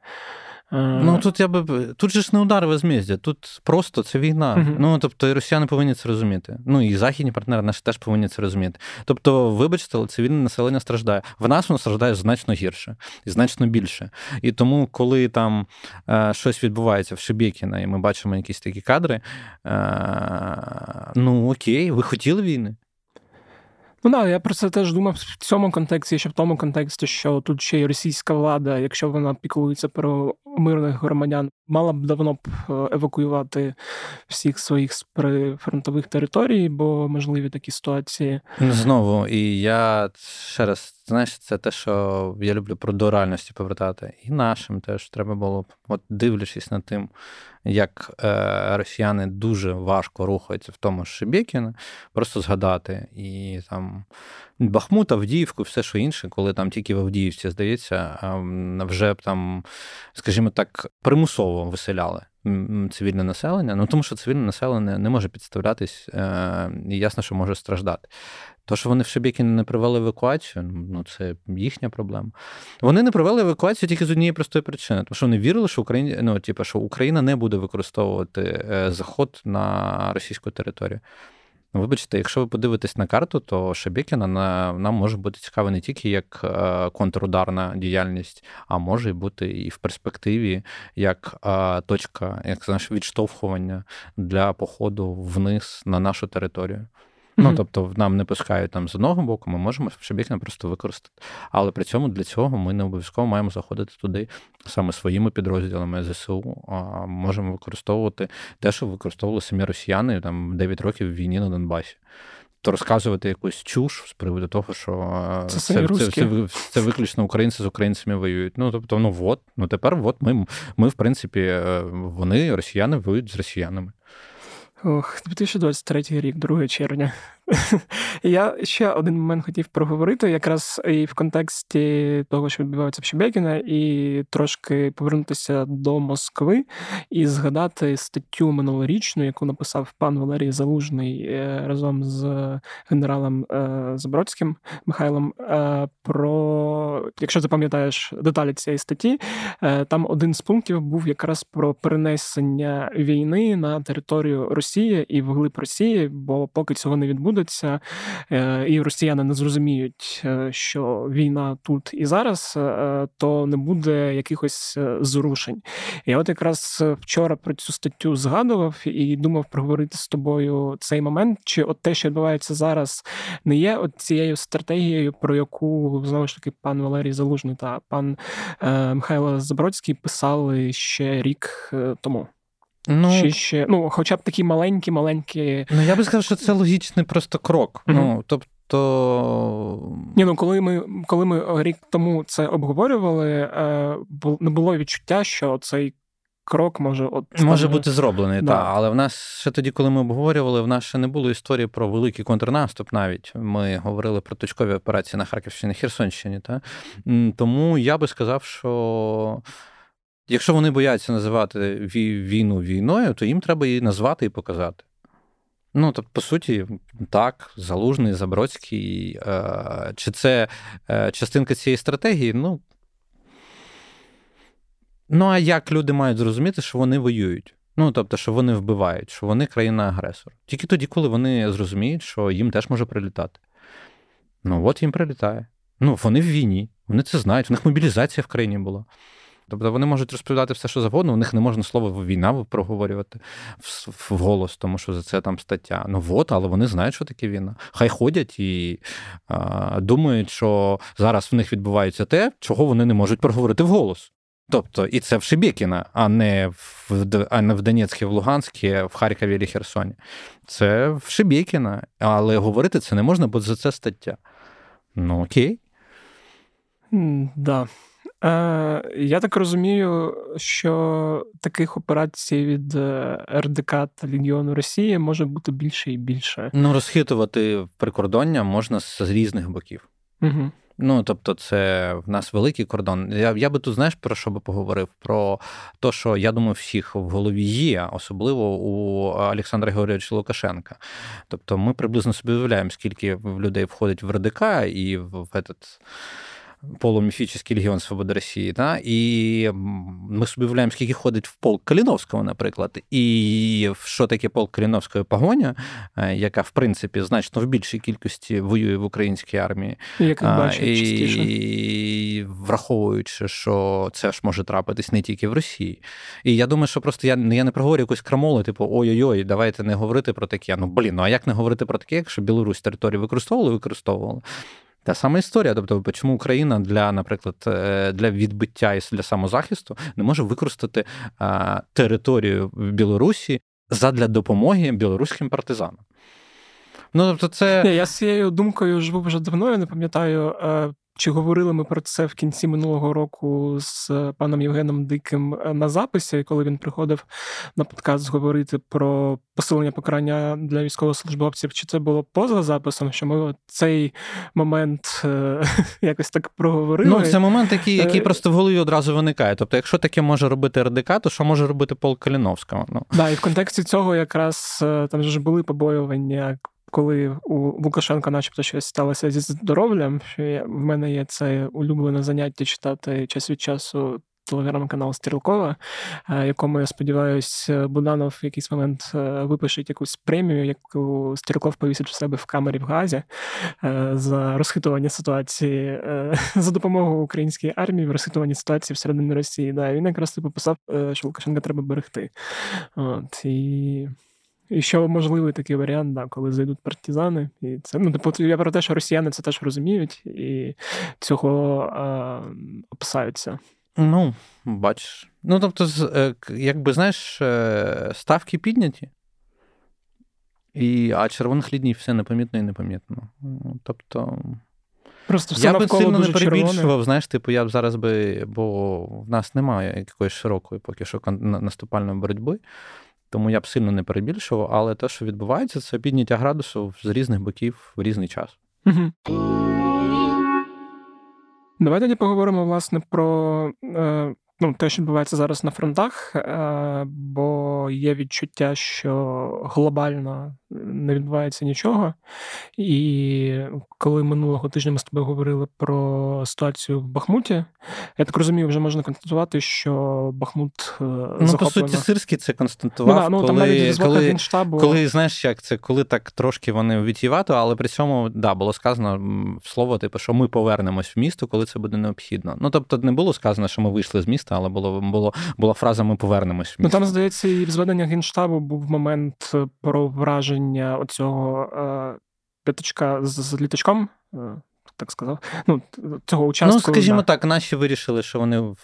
Ну тут я би тут же ж не удар возмездя, тут просто це війна. Uh-huh. Ну тобто і росіяни повинні це розуміти. Ну і західні партнери наші теж повинні це розуміти. Тобто, вибачте, але цивільне населення страждає. В нас воно страждає значно гірше і значно більше. І тому, коли там е, щось відбувається в Шебекіна, і ми бачимо якісь такі кадри, е, ну окей, ви хотіли війни. Ну да, я про це теж думав в цьому контексті, ще в тому контексті, що тут ще й російська влада, якщо вона піклується про мирних громадян, мала б давно б евакуювати всіх своїх з прифронтових територій, бо можливі такі ситуації. Знову, і я ще раз знаєш, це те, що я люблю про до реальності повертати. І нашим теж треба було б, от дивлячись над тим, як е, росіяни дуже важко рухаються в тому ж Шебекіна, просто згадати і там Бахмут, Авдіївку, все що інше, коли там тільки в Авдіївці, здається, вже там, скажімо так, примусово виселяли цивільне населення, ну тому що цивільне населення не може підставлятись, е, і ясно, що може страждати. То, що вони в Шебіки не провели евакуацію, ну це їхня проблема. Вони не провели евакуацію тільки з однієї простої причини, тому що вони вірили, що Україна, ну, типу, що Україна не буде використовувати е, заход на російську територію. Ну, вибачте, якщо ви подивитесь на карту, то Шебекіна нам може бути цікава не тільки як е, контрударна діяльність, а може бути і в перспективі як е, точка, як знаєш, відштовхування для походу вниз на нашу територію. Ну, тобто, нам не пускають там з одного боку, ми можемо Шебекіна просто використати. Але при цьому для цього ми не обов'язково маємо заходити туди саме своїми підрозділами ЗСУ, а можемо використовувати те, що використовували самі росіяни там 9 років в війні на Донбасі. То розказувати якусь чуш з приводу того, що це це, це, це, це виключно українці з українцями воюють. Ну тобто, ну от, ну тепер от ми, ми, в принципі, е, вони, росіяни, воюють з росіянами. Ох, 2023 рік, 2 червня. Я ще один момент хотів проговорити, якраз і в контексті того, що відбувається в Шебекіна, і трошки повернутися до Москви і згадати статтю минулорічну, яку написав пан Валерій Залужний е, разом з генералом е, Забродським Михайлом. Е, про якщо ти пам'ятаєш деталі цієї статті, там один з пунктів був якраз про перенесення війни на територію Росії і вглиб Росії, бо поки цього не відбудеться відбудеться, е, і росіяни не зрозуміють, е, що війна тут і зараз, е, то не буде якихось зрушень. Я от якраз вчора про цю статтю згадував і думав проговорити з тобою цей момент, чи от те, що відбувається зараз, не є от цією стратегією, про яку знову ж таки пан Валерій Залужний та пан Михайло Забродський писали ще рік тому. Ну, Чи ще, ну, Хоча б такі маленькі-маленькі. Ну, я би сказав, що це логічний просто крок. Mm-hmm. Ну, тобто, Ні, ну коли ми коли ми рік тому це обговорювали, е, не було відчуття, що цей крок може от може бути зроблений, да. так. Але в нас ще тоді, коли ми обговорювали, в нас ще не було історії про великий контрнаступ. Навіть ми говорили про точкові операції на Харківщині, Херсонщині. Та? Тому я би сказав, що. Якщо вони бояться називати війну війною, то їм треба її назвати і показати. Ну, тобто, по суті, так, Залужний, Забродський. Е, чи це е, частинка цієї стратегії? Ну, ну, а як люди мають зрозуміти, що вони воюють? Ну, тобто, що вони вбивають, що вони країна-агресор. Тільки тоді, коли вони зрозуміють, що їм теж може прилітати. Ну, от їм прилітає. Ну, вони в війні, вони це знають, у них мобілізація в країні була. Тобто вони можуть розповідати все, що завгодно, у них не можна слово війна проговорювати в голос, тому що за це там стаття. Ну от, але вони знають, що таке війна. Хай ходять і а, думають, що зараз в них відбувається те, чого вони не можуть проговорити вголос. Тобто, і це в Шебекіна, а не в а не в Донецьке, в Луганське, в Харкові чи Херсоні. Це в Шебекіна, але говорити це не можна, бо за це стаття. Ну окей. Да. Е, Я так розумію, що таких операцій від е, РДК та Легіону Росії може бути більше і більше. Ну, розхитувати прикордоння можна з різних боків. Угу. Ну, тобто, це в нас великий кордон. Я я би тут, знаєш, про що би поговорив? Про те, що я думаю, всіх в голові є, особливо у Олександра Георгійовича Лукашенка. Тобто, ми приблизно собі уявляємо, скільки людей входить в РДК і в этот полуміфічний Легіон Свободи Росії. Та? І ми собі уявляємо, скільки ходить в полк Каліновського, наприклад, і що таке полк Каліновської погоня, е, яка, в принципі, значно в більшій кількості воює в українській армії. Як бачить, і враховуючи, що це ж може трапитись не тільки в Росії. І я думаю, що просто я я не проговорю якусь крамолу, типу ой-ой-ой, давайте не говорити про таке. Ну блін, ну а як не говорити про таке, якщо Білорусь територію використовували, використовували. Та сама історія. Тобто, чому Україна для, наприклад, е, для відбиття і для самозахисту не може використати територію в Білорусі задля допомоги білоруським партизанам? Ну, тобто, це я з цією думкою живу вже давно. Я не пам'ятаю, е, чи говорили ми про це в кінці минулого року з паном Євгеном Диким е, на записі, коли він приходив на подкаст говорити про посилення покарання для військовослужбовців? Чи це було поза записом? Що ми цей момент е, якось так проговорили? Ну, це момент, який який е, просто в голові одразу виникає. Тобто, якщо таке може робити РДК, то що може робити Пол Каліновського? Ну да, і в контексті цього якраз там ж були побоювання коли у Лукашенка, начебто, щось сталося зі здоров'ям, що я, в мене є це улюблене заняття читати час від часу. Телеграм-канал Стрілкова, е, якому я сподіваюся, Буданов в якийсь момент е, випише якусь премію, яку Стрілков повісить в себе в камері в Газі е, за розхитування ситуації за допомогою української армії в розхитуванні ситуації всередині Росії. Да, Він якраз типу писав, що Лукашенка треба берегти. От, І і що можливий такий варіант, да, коли зайдуть партизани. І це ну, типу, я про те, що росіяни це теж розуміють і цього а, описаються. Ну, бачиш. Ну, тобто, е, якби знаєш, е, ставки підняті, і, а червоних ліній все непомітно і непомітно. Тобто. Просто все я би сильно не перебільшував, червоне. знаєш, типу, я б зараз би, бо в нас немає якоїсь широкої поки що наступальної боротьби. Тому я б сильно не перебільшував, але те, що відбувається, це підняття градусу з різних боків в різний час. Угу. Давай тоді поговоримо власне про е, ну, те, що відбувається зараз на фронтах, е, бо є відчуття, що глобально не відбувається нічого. І коли минулого тижня ми з тобою говорили про ситуацію в Бахмуті, я так розумію, вже можна констатувати, що Бахмут е, Ну, по суті, Сирський це констатував, ну, да, ну, коли, там навіть коли, Генштабу... коли, знаєш, як це, коли так трошки вони відтівато, але при цьому да, було сказано слово, типу, що ми повернемось в місто, коли це буде необхідно. Ну, тобто, не було сказано, що ми вийшли з міста, але було, було, була фраза Ми повернемось. Ну, там, здається, і в зведення Генштабу був момент про враження оцього е, п'ятачка з, з літачком. Так сказав, ну цього участку. Ну, скажімо да. так, наші вирішили, що вони в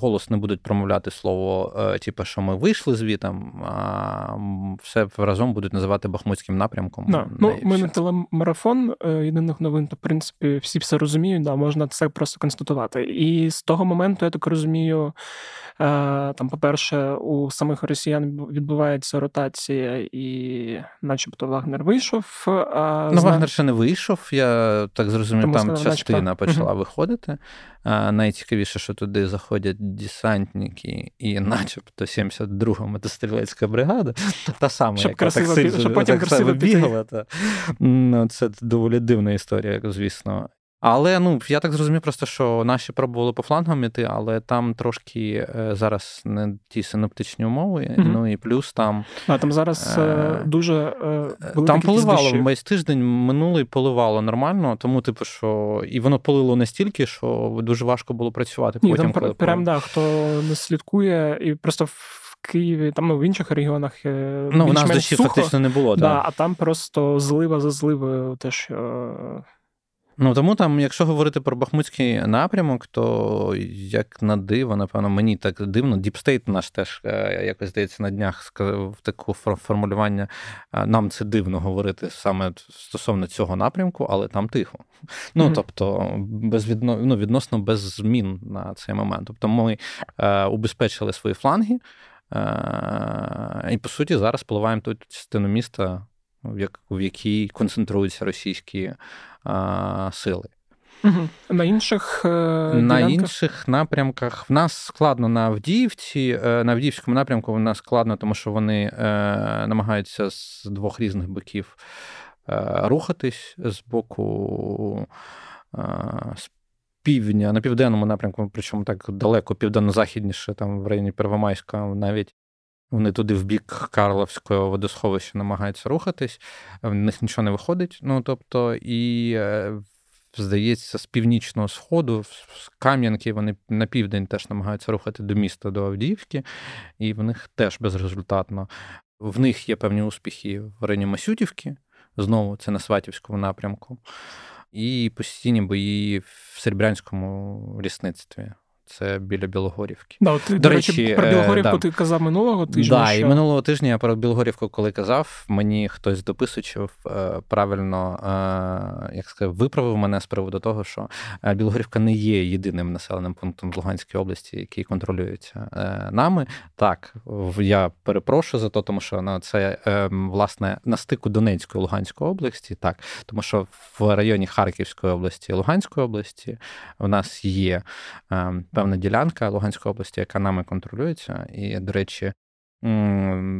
голос не будуть промовляти слово, е, типу, що ми вийшли звітом, а все разом будуть називати Бахмутським напрямком. Да. Ну, Ми не телемарафон е, єдиних новин, то в принципі всі все розуміють, да, можна це просто констатувати. І з того моменту, я так розумію, Е, там, по-перше, у самих росіян відбувається ротація, і, начебто, Вагнер вийшов. А Ну, Вагнер ще не вийшов. Я так зрозумів, Тому там частина почала угу. виходити. А, Найцікавіше, що туди заходять десантники, і, начебто, 72-га мотострілецька бригада, та сама, щоб яка красиво, так, щоб потім так красиво бігала. Та, ну, Це доволі дивна історія, звісно. Але ну я так зрозумів, просто що наші пробували по флангам іти, але там трошки е, зараз не ті синоптичні умови. Mm-hmm. Ну і плюс там а там зараз е, дуже е, там поливало весь тиждень. Минулий поливало нормально, тому типу, що і воно полило настільки, що дуже важко було працювати. Ні, потім там коли прям да, хто не слідкує, і просто в Києві, там ну, в інших регіонах е, ну, у нас дощі фактично не було. Да, А там просто злива за зливою, те, що Ну тому там, якщо говорити про Бахмутський напрямок, то як на диво, напевно, мені так дивно. DeepState наш теж е, якось здається на днях сказав таку формулювання. Е, нам це дивно говорити саме стосовно цього напрямку, але там тихо. Ну mm-hmm. тобто, безвідно, ну, відносно без змін на цей момент. Тобто, ми е, убезпечили свої фланги, е, і по суті зараз поливаємо ту частину міста, в, як, в якій концентруються російські а, сили. Угу. На інших е, на інших напрямках в нас складно на Авдіївці. Е, на Авдіївському напрямку в нас складно, тому що вони е, намагаються з двох різних боків е, рухатись з боку е, з півдня на південному напрямку, причому так далеко південно-західніше, там в районі Первомайська, навіть вони туди в бік Карловського водосховища намагаються рухатись, в них нічого не виходить. Ну тобто, і е, здається, з північного сходу, з Кам'янки, вони на південь теж намагаються рухати до міста, до Авдіївки, і в них теж безрезультатно. В них є певні успіхи в районі Масютівки, знову це на Сватівському напрямку. і постійні бої в Серебрянському лісництві. Це біля Білогорівки. Да, от, До, до речі, речі, про Білогорівку да. ти казав минулого тижня. Да, що... і минулого тижня я про Білогорівку, коли казав, мені хтось дописував е, правильно, е, як сказав, виправив мене з приводу того, що е, Білогорівка не є єдиним населеним пунктом в Луганській області, який контролюється нами. Так, я перепрошую за то, тому що ну, це власне на стику Донецької Луганської області, так, тому що в районі Харківської області і Луганської області в нас є певна ділянка Луганської області, яка нами контролюється. І, до речі,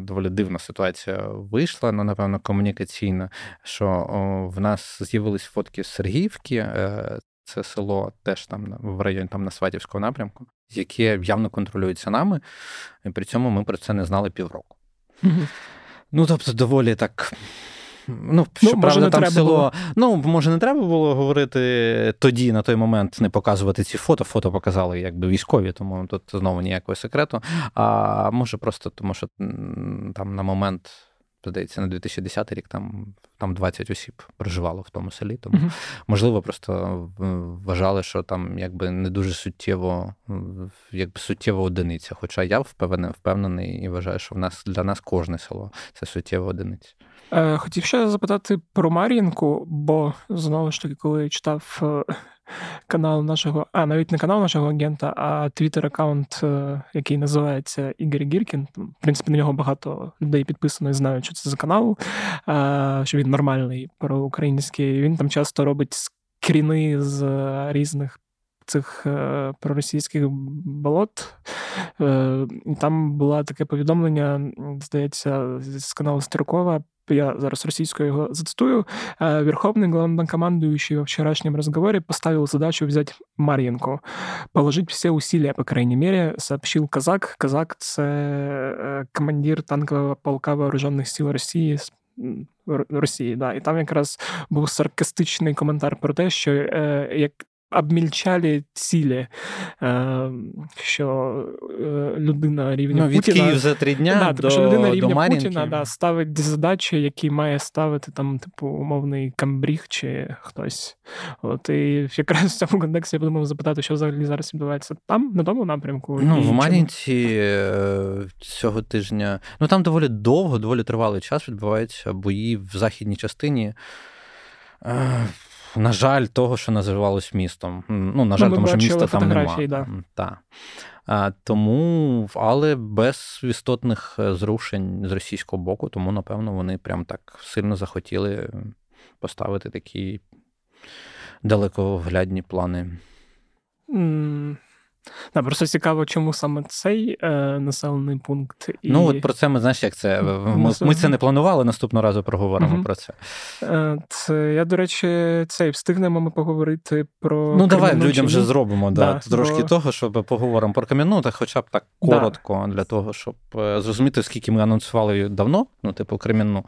доволі дивна ситуація вийшла, ну, напевно, комунікаційна, що в нас з'явились фотки з Сергіївки. Е, це село теж там в районі там на Сватівського напрямку, яке явно контролюється нами, і при цьому ми про це не знали півроку. Mm-hmm. Ну, тобто, доволі так Ну, щоправда, ну, там село. Було. Ну, може, не треба було говорити тоді, на той момент, не показувати ці фото. Фото показали якби військові, тому тут знову ніякого секрету. А може, просто тому, що там на момент. Здається, на 2010 рік там там 20 осіб проживало в тому селі. Тому, uh-huh. можливо, просто вважали, що там якби не дуже суттєво, якби суттєва одиниця. Хоча я впевнений, впевнений і вважаю, що в нас для нас кожне село це суттєва одиниця. Е, хотів ще запитати про Мар'їнку, бо знову ж таки, коли читав е, канал нашого, а навіть не канал нашого агента, а твіттер-аккаунт, е, який називається Ігор Гіркін. В принципі, на нього багато людей підписано і знають, що це за канал, що він нормальний проукраїнський. Він там часто робить скріни з різних. Цих проросійських болот. Там було таке повідомлення, здається, з каналу Строкова я зараз російскую его зацитую, Верховный главнокомандующий во вчерашнем разговоре поставил задачу взять Мар'їнку, положить все усилия, по крайней мере, сообщил Казак. Казак — це э, командир танкового полка вооруженных сил Росії Росії, да, і там якраз був саркастичний коментар про те, що е, як обмільчали цілі, що людина рівня ну, від Путіна... Київ за три дня да, до, що людина рівня до Путіна да, ставить задачі, які має ставити там, типу, умовний камбріг чи хтось. От І якраз в цьому контексті я подумав запитати, що взагалі зараз відбувається там, на тому напрямку. Ну, в Мар'їнці е, цього тижня, ну там доволі довго, доволі тривалий час відбуваються бої в західній частині. На жаль, того, що називалось містом. Ну, на жаль, ну, тому що міста там немає. Да. Та. А, Тому, але без істотних е, зрушень з російського боку, тому, напевно, вони прям так сильно захотіли поставити такі далекоглядні плани. Mm. Да, просто цікаво, чому саме цей е, населений пункт. І... Ну, от про це ми знаєш, як це. Ми, ми це не планували, наступного разу проговоримо угу. про це. Е, це. Я, до речі, цей встигнемо ми поговорити про. Ну, давай людям вже зробимо да, да, трошки бо... того, щоб поговоримо про кам'яну, так хоча б так коротко, да. для того, щоб е, зрозуміти, скільки ми анонсували давно, ну, типу, Кремінну.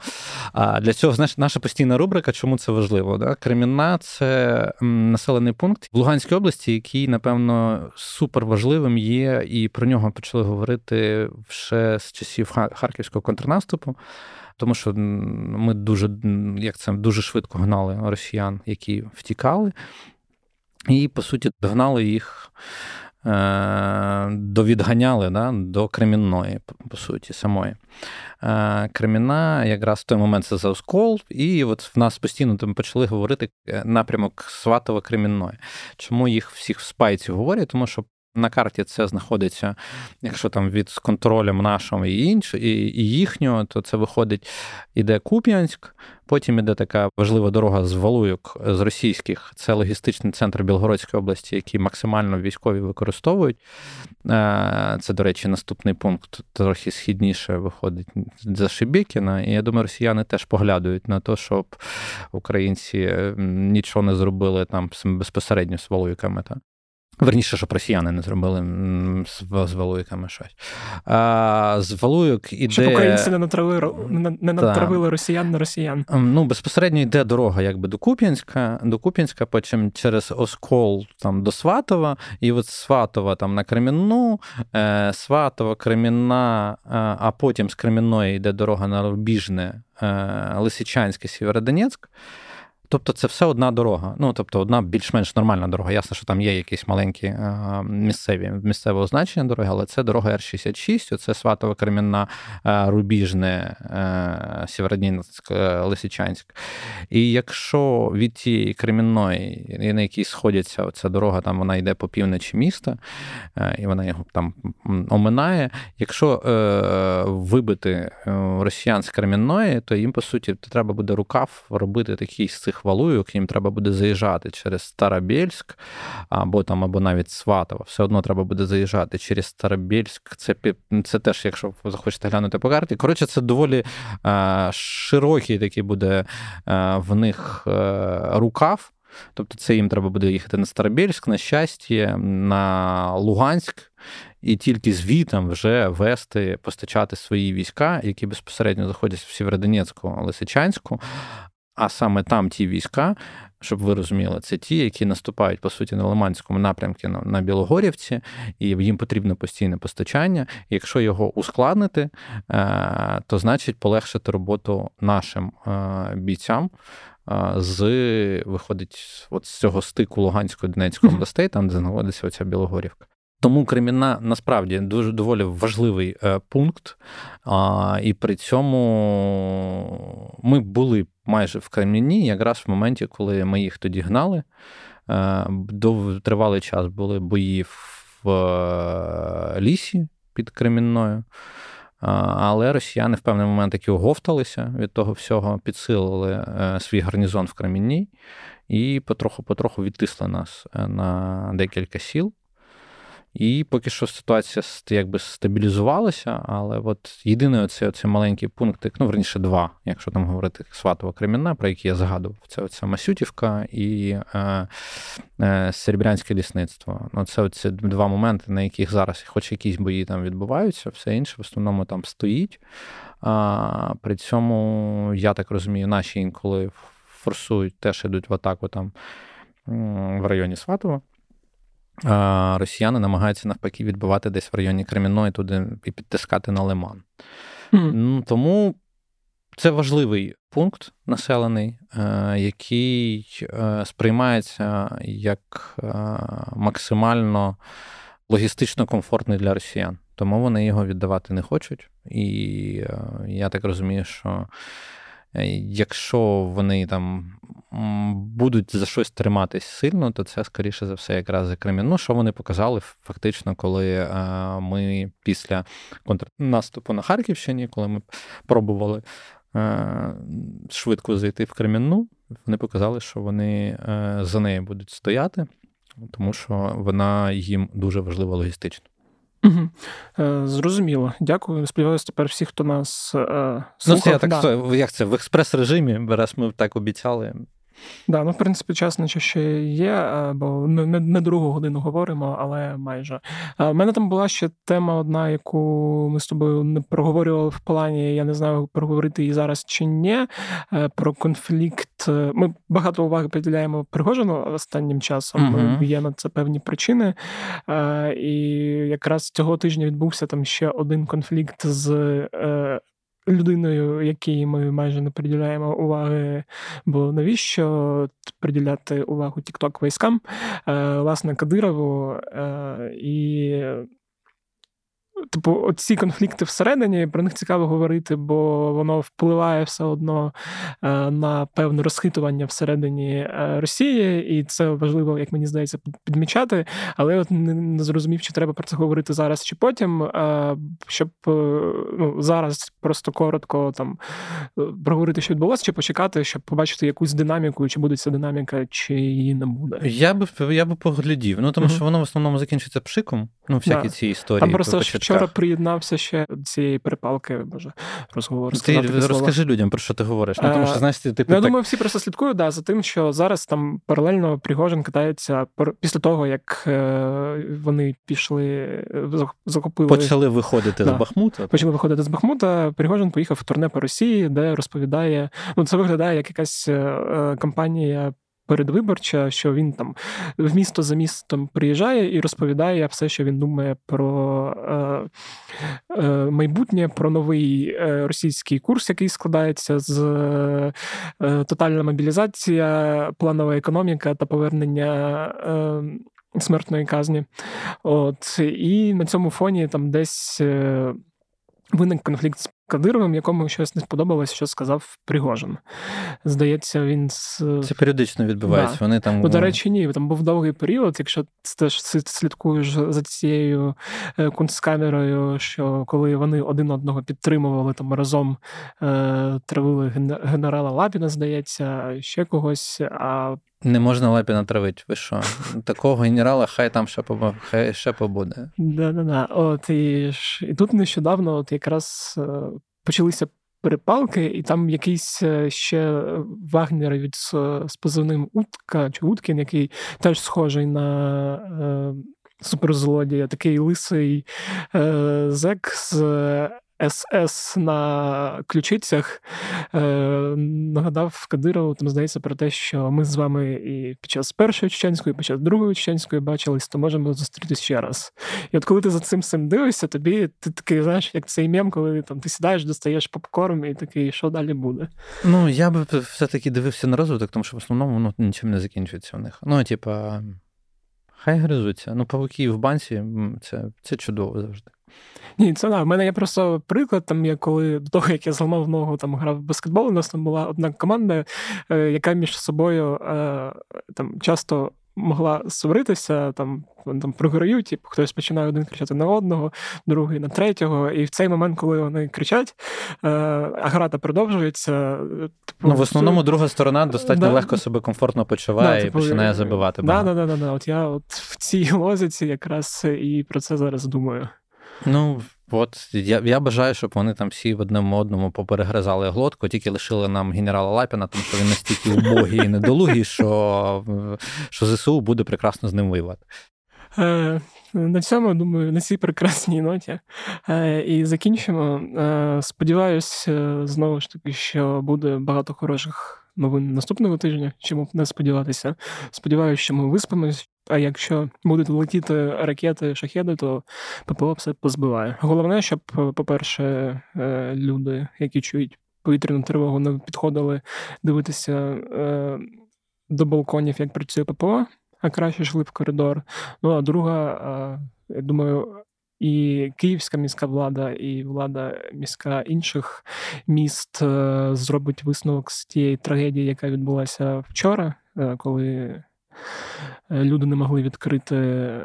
А для цього, знаєш, наша постійна рубрика, чому це важливо? Да? Кремінна це населений пункт в Луганській області, який, напевно, супер важливим є, і про нього почали говорити ще з часів харківського контрнаступу. Тому що ми дуже як це дуже швидко гнали росіян, які втікали, і по суті догнали їх, е, довідганяли да, до Кремінної, по суті, самої. Е, Креміна якраз в той момент це за оскол, і от в нас постійно там почали говорити е, напрямок Сватова-Кремінної. Чому їх всіх в спайці говорять? Тому що на карті це знаходиться, якщо там від з контролем нашого і інш, і, і їхнього, то це виходить, іде Куп'янськ, потім іде така важлива дорога з Валуйок з російських, це логістичний центр Білгородської області, який максимально військові використовують. Е, це, до речі, наступний пункт трохи східніше виходить за Шебекіна. І я думаю, росіяни теж поглядують на те, щоб українці нічого не зробили там безпосередньо з Валуйками. Верніше, щоб росіяни не зробили з, з валуйками щось. А, З валуйок іде... Щоб українці не натравили, не натравили росіян на росіян. Ем, ну, Безпосередньо йде дорога якби до Куп'янська, до Куп'янська, потім через Оскол там, до Сватова, і от Сватова там на Кремінну, е, Сватова, Кремінна, е, а потім з Кремінної йде дорога на Рубіжне, е, Лисичанське, Сєвєродонецьк. Тобто це все одна дорога. Ну, тобто, одна більш-менш нормальна дорога. Ясно, що там є якісь маленькі е, місцеві місцевого значення дороги, але це дорога Р-66, оце Сватово Кремінна, е, Рубіжне, е, Сєвєроднінськ, Лисичанськ. І якщо від тієї Кремінної, на якій сходяться ця дорога, там вона йде по півночі міста, і вона його там оминає. Якщо вибити росіян з Кремінної, то їм, по суті, треба буде рукав робити такий з цих хвалую, їм треба буде заїжджати через Старобєльськ, або там, або навіть Сватово. Все одно треба буде заїжджати через Старобєльськ. Це це теж, якщо ви захочете глянути по карті. Коротше, це доволі е, широкий такий буде е, в них е, рукав. Тобто це їм треба буде їхати на Старобєльськ, на щастя, на Луганськ, і тільки звітом вже вести, постачати свої війська, які безпосередньо заходять в Сєвєродонецьку, Лисичанську. А саме там ті війська, щоб ви розуміли, це ті, які наступають по суті на Лиманському напрямку на Білогорівці, і їм потрібно постійне постачання. І якщо його ускладнити, е, то значить полегшити роботу нашим е, бійцям. Е, з виходить от з цього стику Луганської Донецької областей, там де знаходиться оця Білогорівка. Тому Кремінна насправді дуже доволі важливий пункт, і при цьому ми були майже в Кремінні, якраз в моменті, коли ми їх тоді гнали. Е, тривалий час були бої в е, лісі під Кремінною. Але росіяни в певний момент таки оговталися від того всього, підсилили свій гарнізон в Кремінній і потроху-потроху відтисли нас на декілька сіл. І поки що ситуація якби стабілізувалася, але от єдиний оцей, оцей маленький пункт, ну, верніше, два, якщо там говорити Сватова Кремінна, про які я згадував, це оця Масютівка і е, е, Серебрянське лісництво. Ну, Це оці два моменти, на яких зараз хоч якісь бої там відбуваються, все інше в основному там стоїть. А, При цьому, я так розумію, наші інколи форсують, теж ідуть в атаку там в районі Сватова росіяни намагаються навпаки відбивати десь в районі Кремінної туди і підтискати на Лиман. Mm-hmm. Тому це важливий пункт населений, е, який е, сприймається як е, максимально логістично комфортний для росіян. Тому вони його віддавати не хочуть. І я так розумію, що якщо вони там будуть за щось триматись сильно, то це, скоріше за все, якраз за. Ну, що вони показали фактично, коли е, ми після контрнаступу на Харківщині, коли ми пробували е, швидко зайти в Кремінну, вони показали, що вони е, за нею будуть стояти, тому що вона їм дуже важлива логістично. Угу. Зрозуміло. Дякую. Сподіваюся, тепер всі, хто нас е, слухав. Ну, це я так, да. як це в експрес-режимі, раз ми так обіцяли. Да, ну в принципі, час наче ще є, бо не не другу годину говоримо, але майже. У мене там була ще тема одна, яку ми з тобою не проговорювали в плані. Я не знаю, проговорити її зараз чи ні. Е, про конфлікт. Ми багато уваги приділяємо Пригожину останнім часом. Uh-huh. Є на це певні причини. Е, і якраз цього тижня відбувся там ще один конфлікт з е, людиною, якій ми майже не приділяємо уваги, бо навіщо приділяти увагу тікток військам, е, власне, Кадирову е, і Типу, оці конфлікти всередині про них цікаво говорити, бо воно впливає все одно е, на певне розхитування всередині е, Росії, і це важливо, як мені здається, підмічати. Але от не зрозумів, чи треба про це говорити зараз чи потім, е, щоб ну, зараз просто коротко там проговорити, що відбулося, чи почекати, щоб побачити якусь динаміку, чи буде ця динаміка, чи її не буде. Я би я би поглядів. Ну тому uh-huh. що воно в основному закінчиться пшиком. Ну, всякі да. ці історії. Там просто вчора приєднався ще до цієї перепалки, може, розговор. Ти розкажи людям, про що ти говориш. Ну, тому що, знаєш, ти, типу, Я так... думаю, всі просто слідкують да, за тим, що зараз там паралельно Пригожин катається після того, як е, вони пішли, е, захопили. Почали виходити да. з Бахмута. Почали виходити з Бахмута. Пригожин поїхав в турне по Росії, де розповідає. Ну, це виглядає як якась е, кампанія передвиборча, що він там в місто за містом приїжджає і розповідає все, що він думає про е, е, майбутнє, про новий е, російський курс, який складається з е, тотальна мобілізація, планова економіка та повернення. Е, Смертної казні. От, І на цьому фоні там десь е, виник конфлікт з Кадировим, якому щось не сподобалось, що сказав Пригожин. Здається, він з це періодично відбувається. Да. Вони там ну, до речі, ні. Там був довгий період. Якщо ти слідкуєш за цією е, кунсткамерою, що коли вони один одного підтримували там разом е, травили генерала Лапіна, здається, ще когось. а не можна Лапіна травити, ви що? Такого генерала хай там ще побу... хай ще побуде. Да-да-да. От і, і тут нещодавно от якраз е, почалися перепалки, і там якийсь е, ще Вагнеровець з позивним Утка чи Уткін, який теж схожий на е, суперзлодія, такий лисий е, зек з СС на ключицях е, нагадав Кадирову, там здається, про те, що ми з вами і під час першої чеченської, і під час другої чеченської бачились, то можемо зустрітися ще раз. І от коли ти за цим всім дивишся, тобі ти такий, знаєш, як цей мем, коли там ти сідаєш, достаєш попкорн і такий, що далі буде? Ну, я би все-таки дивився на розвиток, тому що в основному ну, нічим не закінчується у них. Ну, типа, хай гризуться. Ну, павуки в банці це, це чудово завжди. Ні, це да. У мене є просто приклад, там я коли до того, як я зламав ногу, там грав в баскетбол, у нас там була одна команда, е, яка між собою е, там часто могла сваритися, там там програють, і хтось починає один кричати на одного, другий на третього. І в цей момент, коли вони кричать, е, а грата продовжується. Типу, ну, в основному друга сторона достатньо да, легко себе комфортно почуває да, типу, і починає забивати. Да, да, да, да, От я от в цій лозиці якраз і про це зараз думаю. Ну, от я я бажаю, щоб вони там всі в одному одному поперегризали глотку, тільки лишили нам генерала Лапіна, тому що він настільки убогий і недолугий, що що ЗСУ буде прекрасно з ним воювати. Е, на цьому, думаю, на цій прекрасній ноті. Е, і закінчимо. Е, сподіваюсь, знову ж таки, що буде багато хороших новин наступного тижня, чому б не сподіватися. Сподіваюся, що ми виспимось. А якщо будуть летіти ракети, шахеди, то ППО все позбиває. Головне, щоб, по-перше, е, люди, які чують повітряну тривогу, не підходили дивитися е, до балконів, як працює ППО, а краще йшли в коридор. Ну а друга, е, я думаю, і київська міська влада, і влада міська інших міст зробить висновок з тієї трагедії, яка відбулася вчора, коли. Е, люди не могли відкрити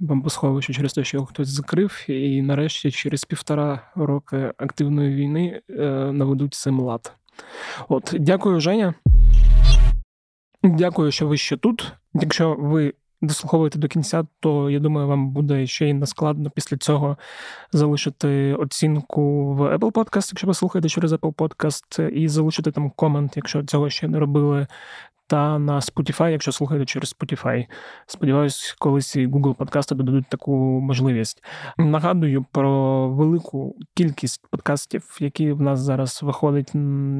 бомбосховище через те, що його хтось закрив, і нарешті через півтора роки активної війни е, наведуть цим лад. От, дякую, Женя. Дякую, що ви ще тут. Якщо ви дослуховуєте до кінця, то я думаю, вам буде ще й нескладно після цього залишити оцінку в Apple Podcast, якщо ви слухаєте через Apple Podcast, і залишити там комент, якщо цього ще не робили та на Spotify, якщо слухаєте через Spotify. Сподіваюсь, колись і Google подкасти додадуть таку можливість. Нагадую про велику кількість подкастів, які в нас зараз виходять,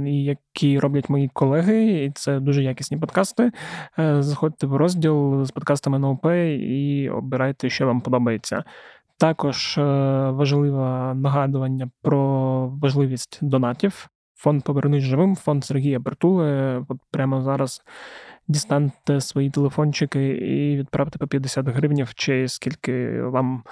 і які роблять мої колеги. І це дуже якісні подкасти. Е, заходьте в розділ з подкастами НОП і обирайте, що вам подобається. Також е, важливе нагадування про важливість донатів. Фонд Повернуть живим, фонд Сергія Бертули. От прямо зараз дістаньте свої телефончики і відправте по 50 гривнів, чи скільки вам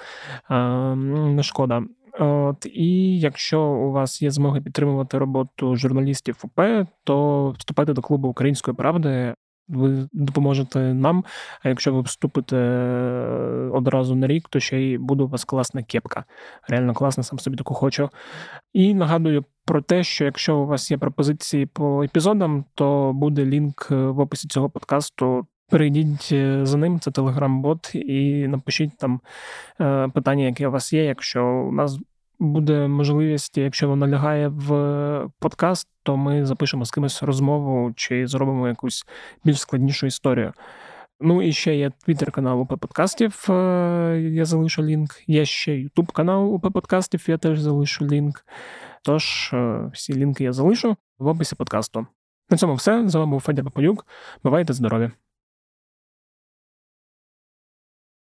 не шкода. От, І якщо у вас є змоги підтримувати роботу журналістів УП, то вступайте до клубу Української правди ви допоможете нам. А якщо ви вступите е, одразу на рік, то ще й буде у вас класна кепка. Реально класна, сам собі таку хочу. І нагадую про те, що якщо у вас є пропозиції по епізодам, то буде лінк е, в описі цього подкасту. Перейдіть е, за ним, це телеграм-бот, і напишіть там питання, яке у вас є. Якщо у нас буде можливість, якщо вона лягає в подкаст, то ми запишемо з кимось розмову чи зробимо якусь більш складнішу історію. Ну і ще є твіттер канал УП подкастів. Е, я залишу лінк. Є ще Ютуб канал УП подкастів, я теж залишу лінк. Тож, е, всі лінки я залишу в описі подкасту. На цьому все. З вами був Федір Попаюк. Бувайте здорові!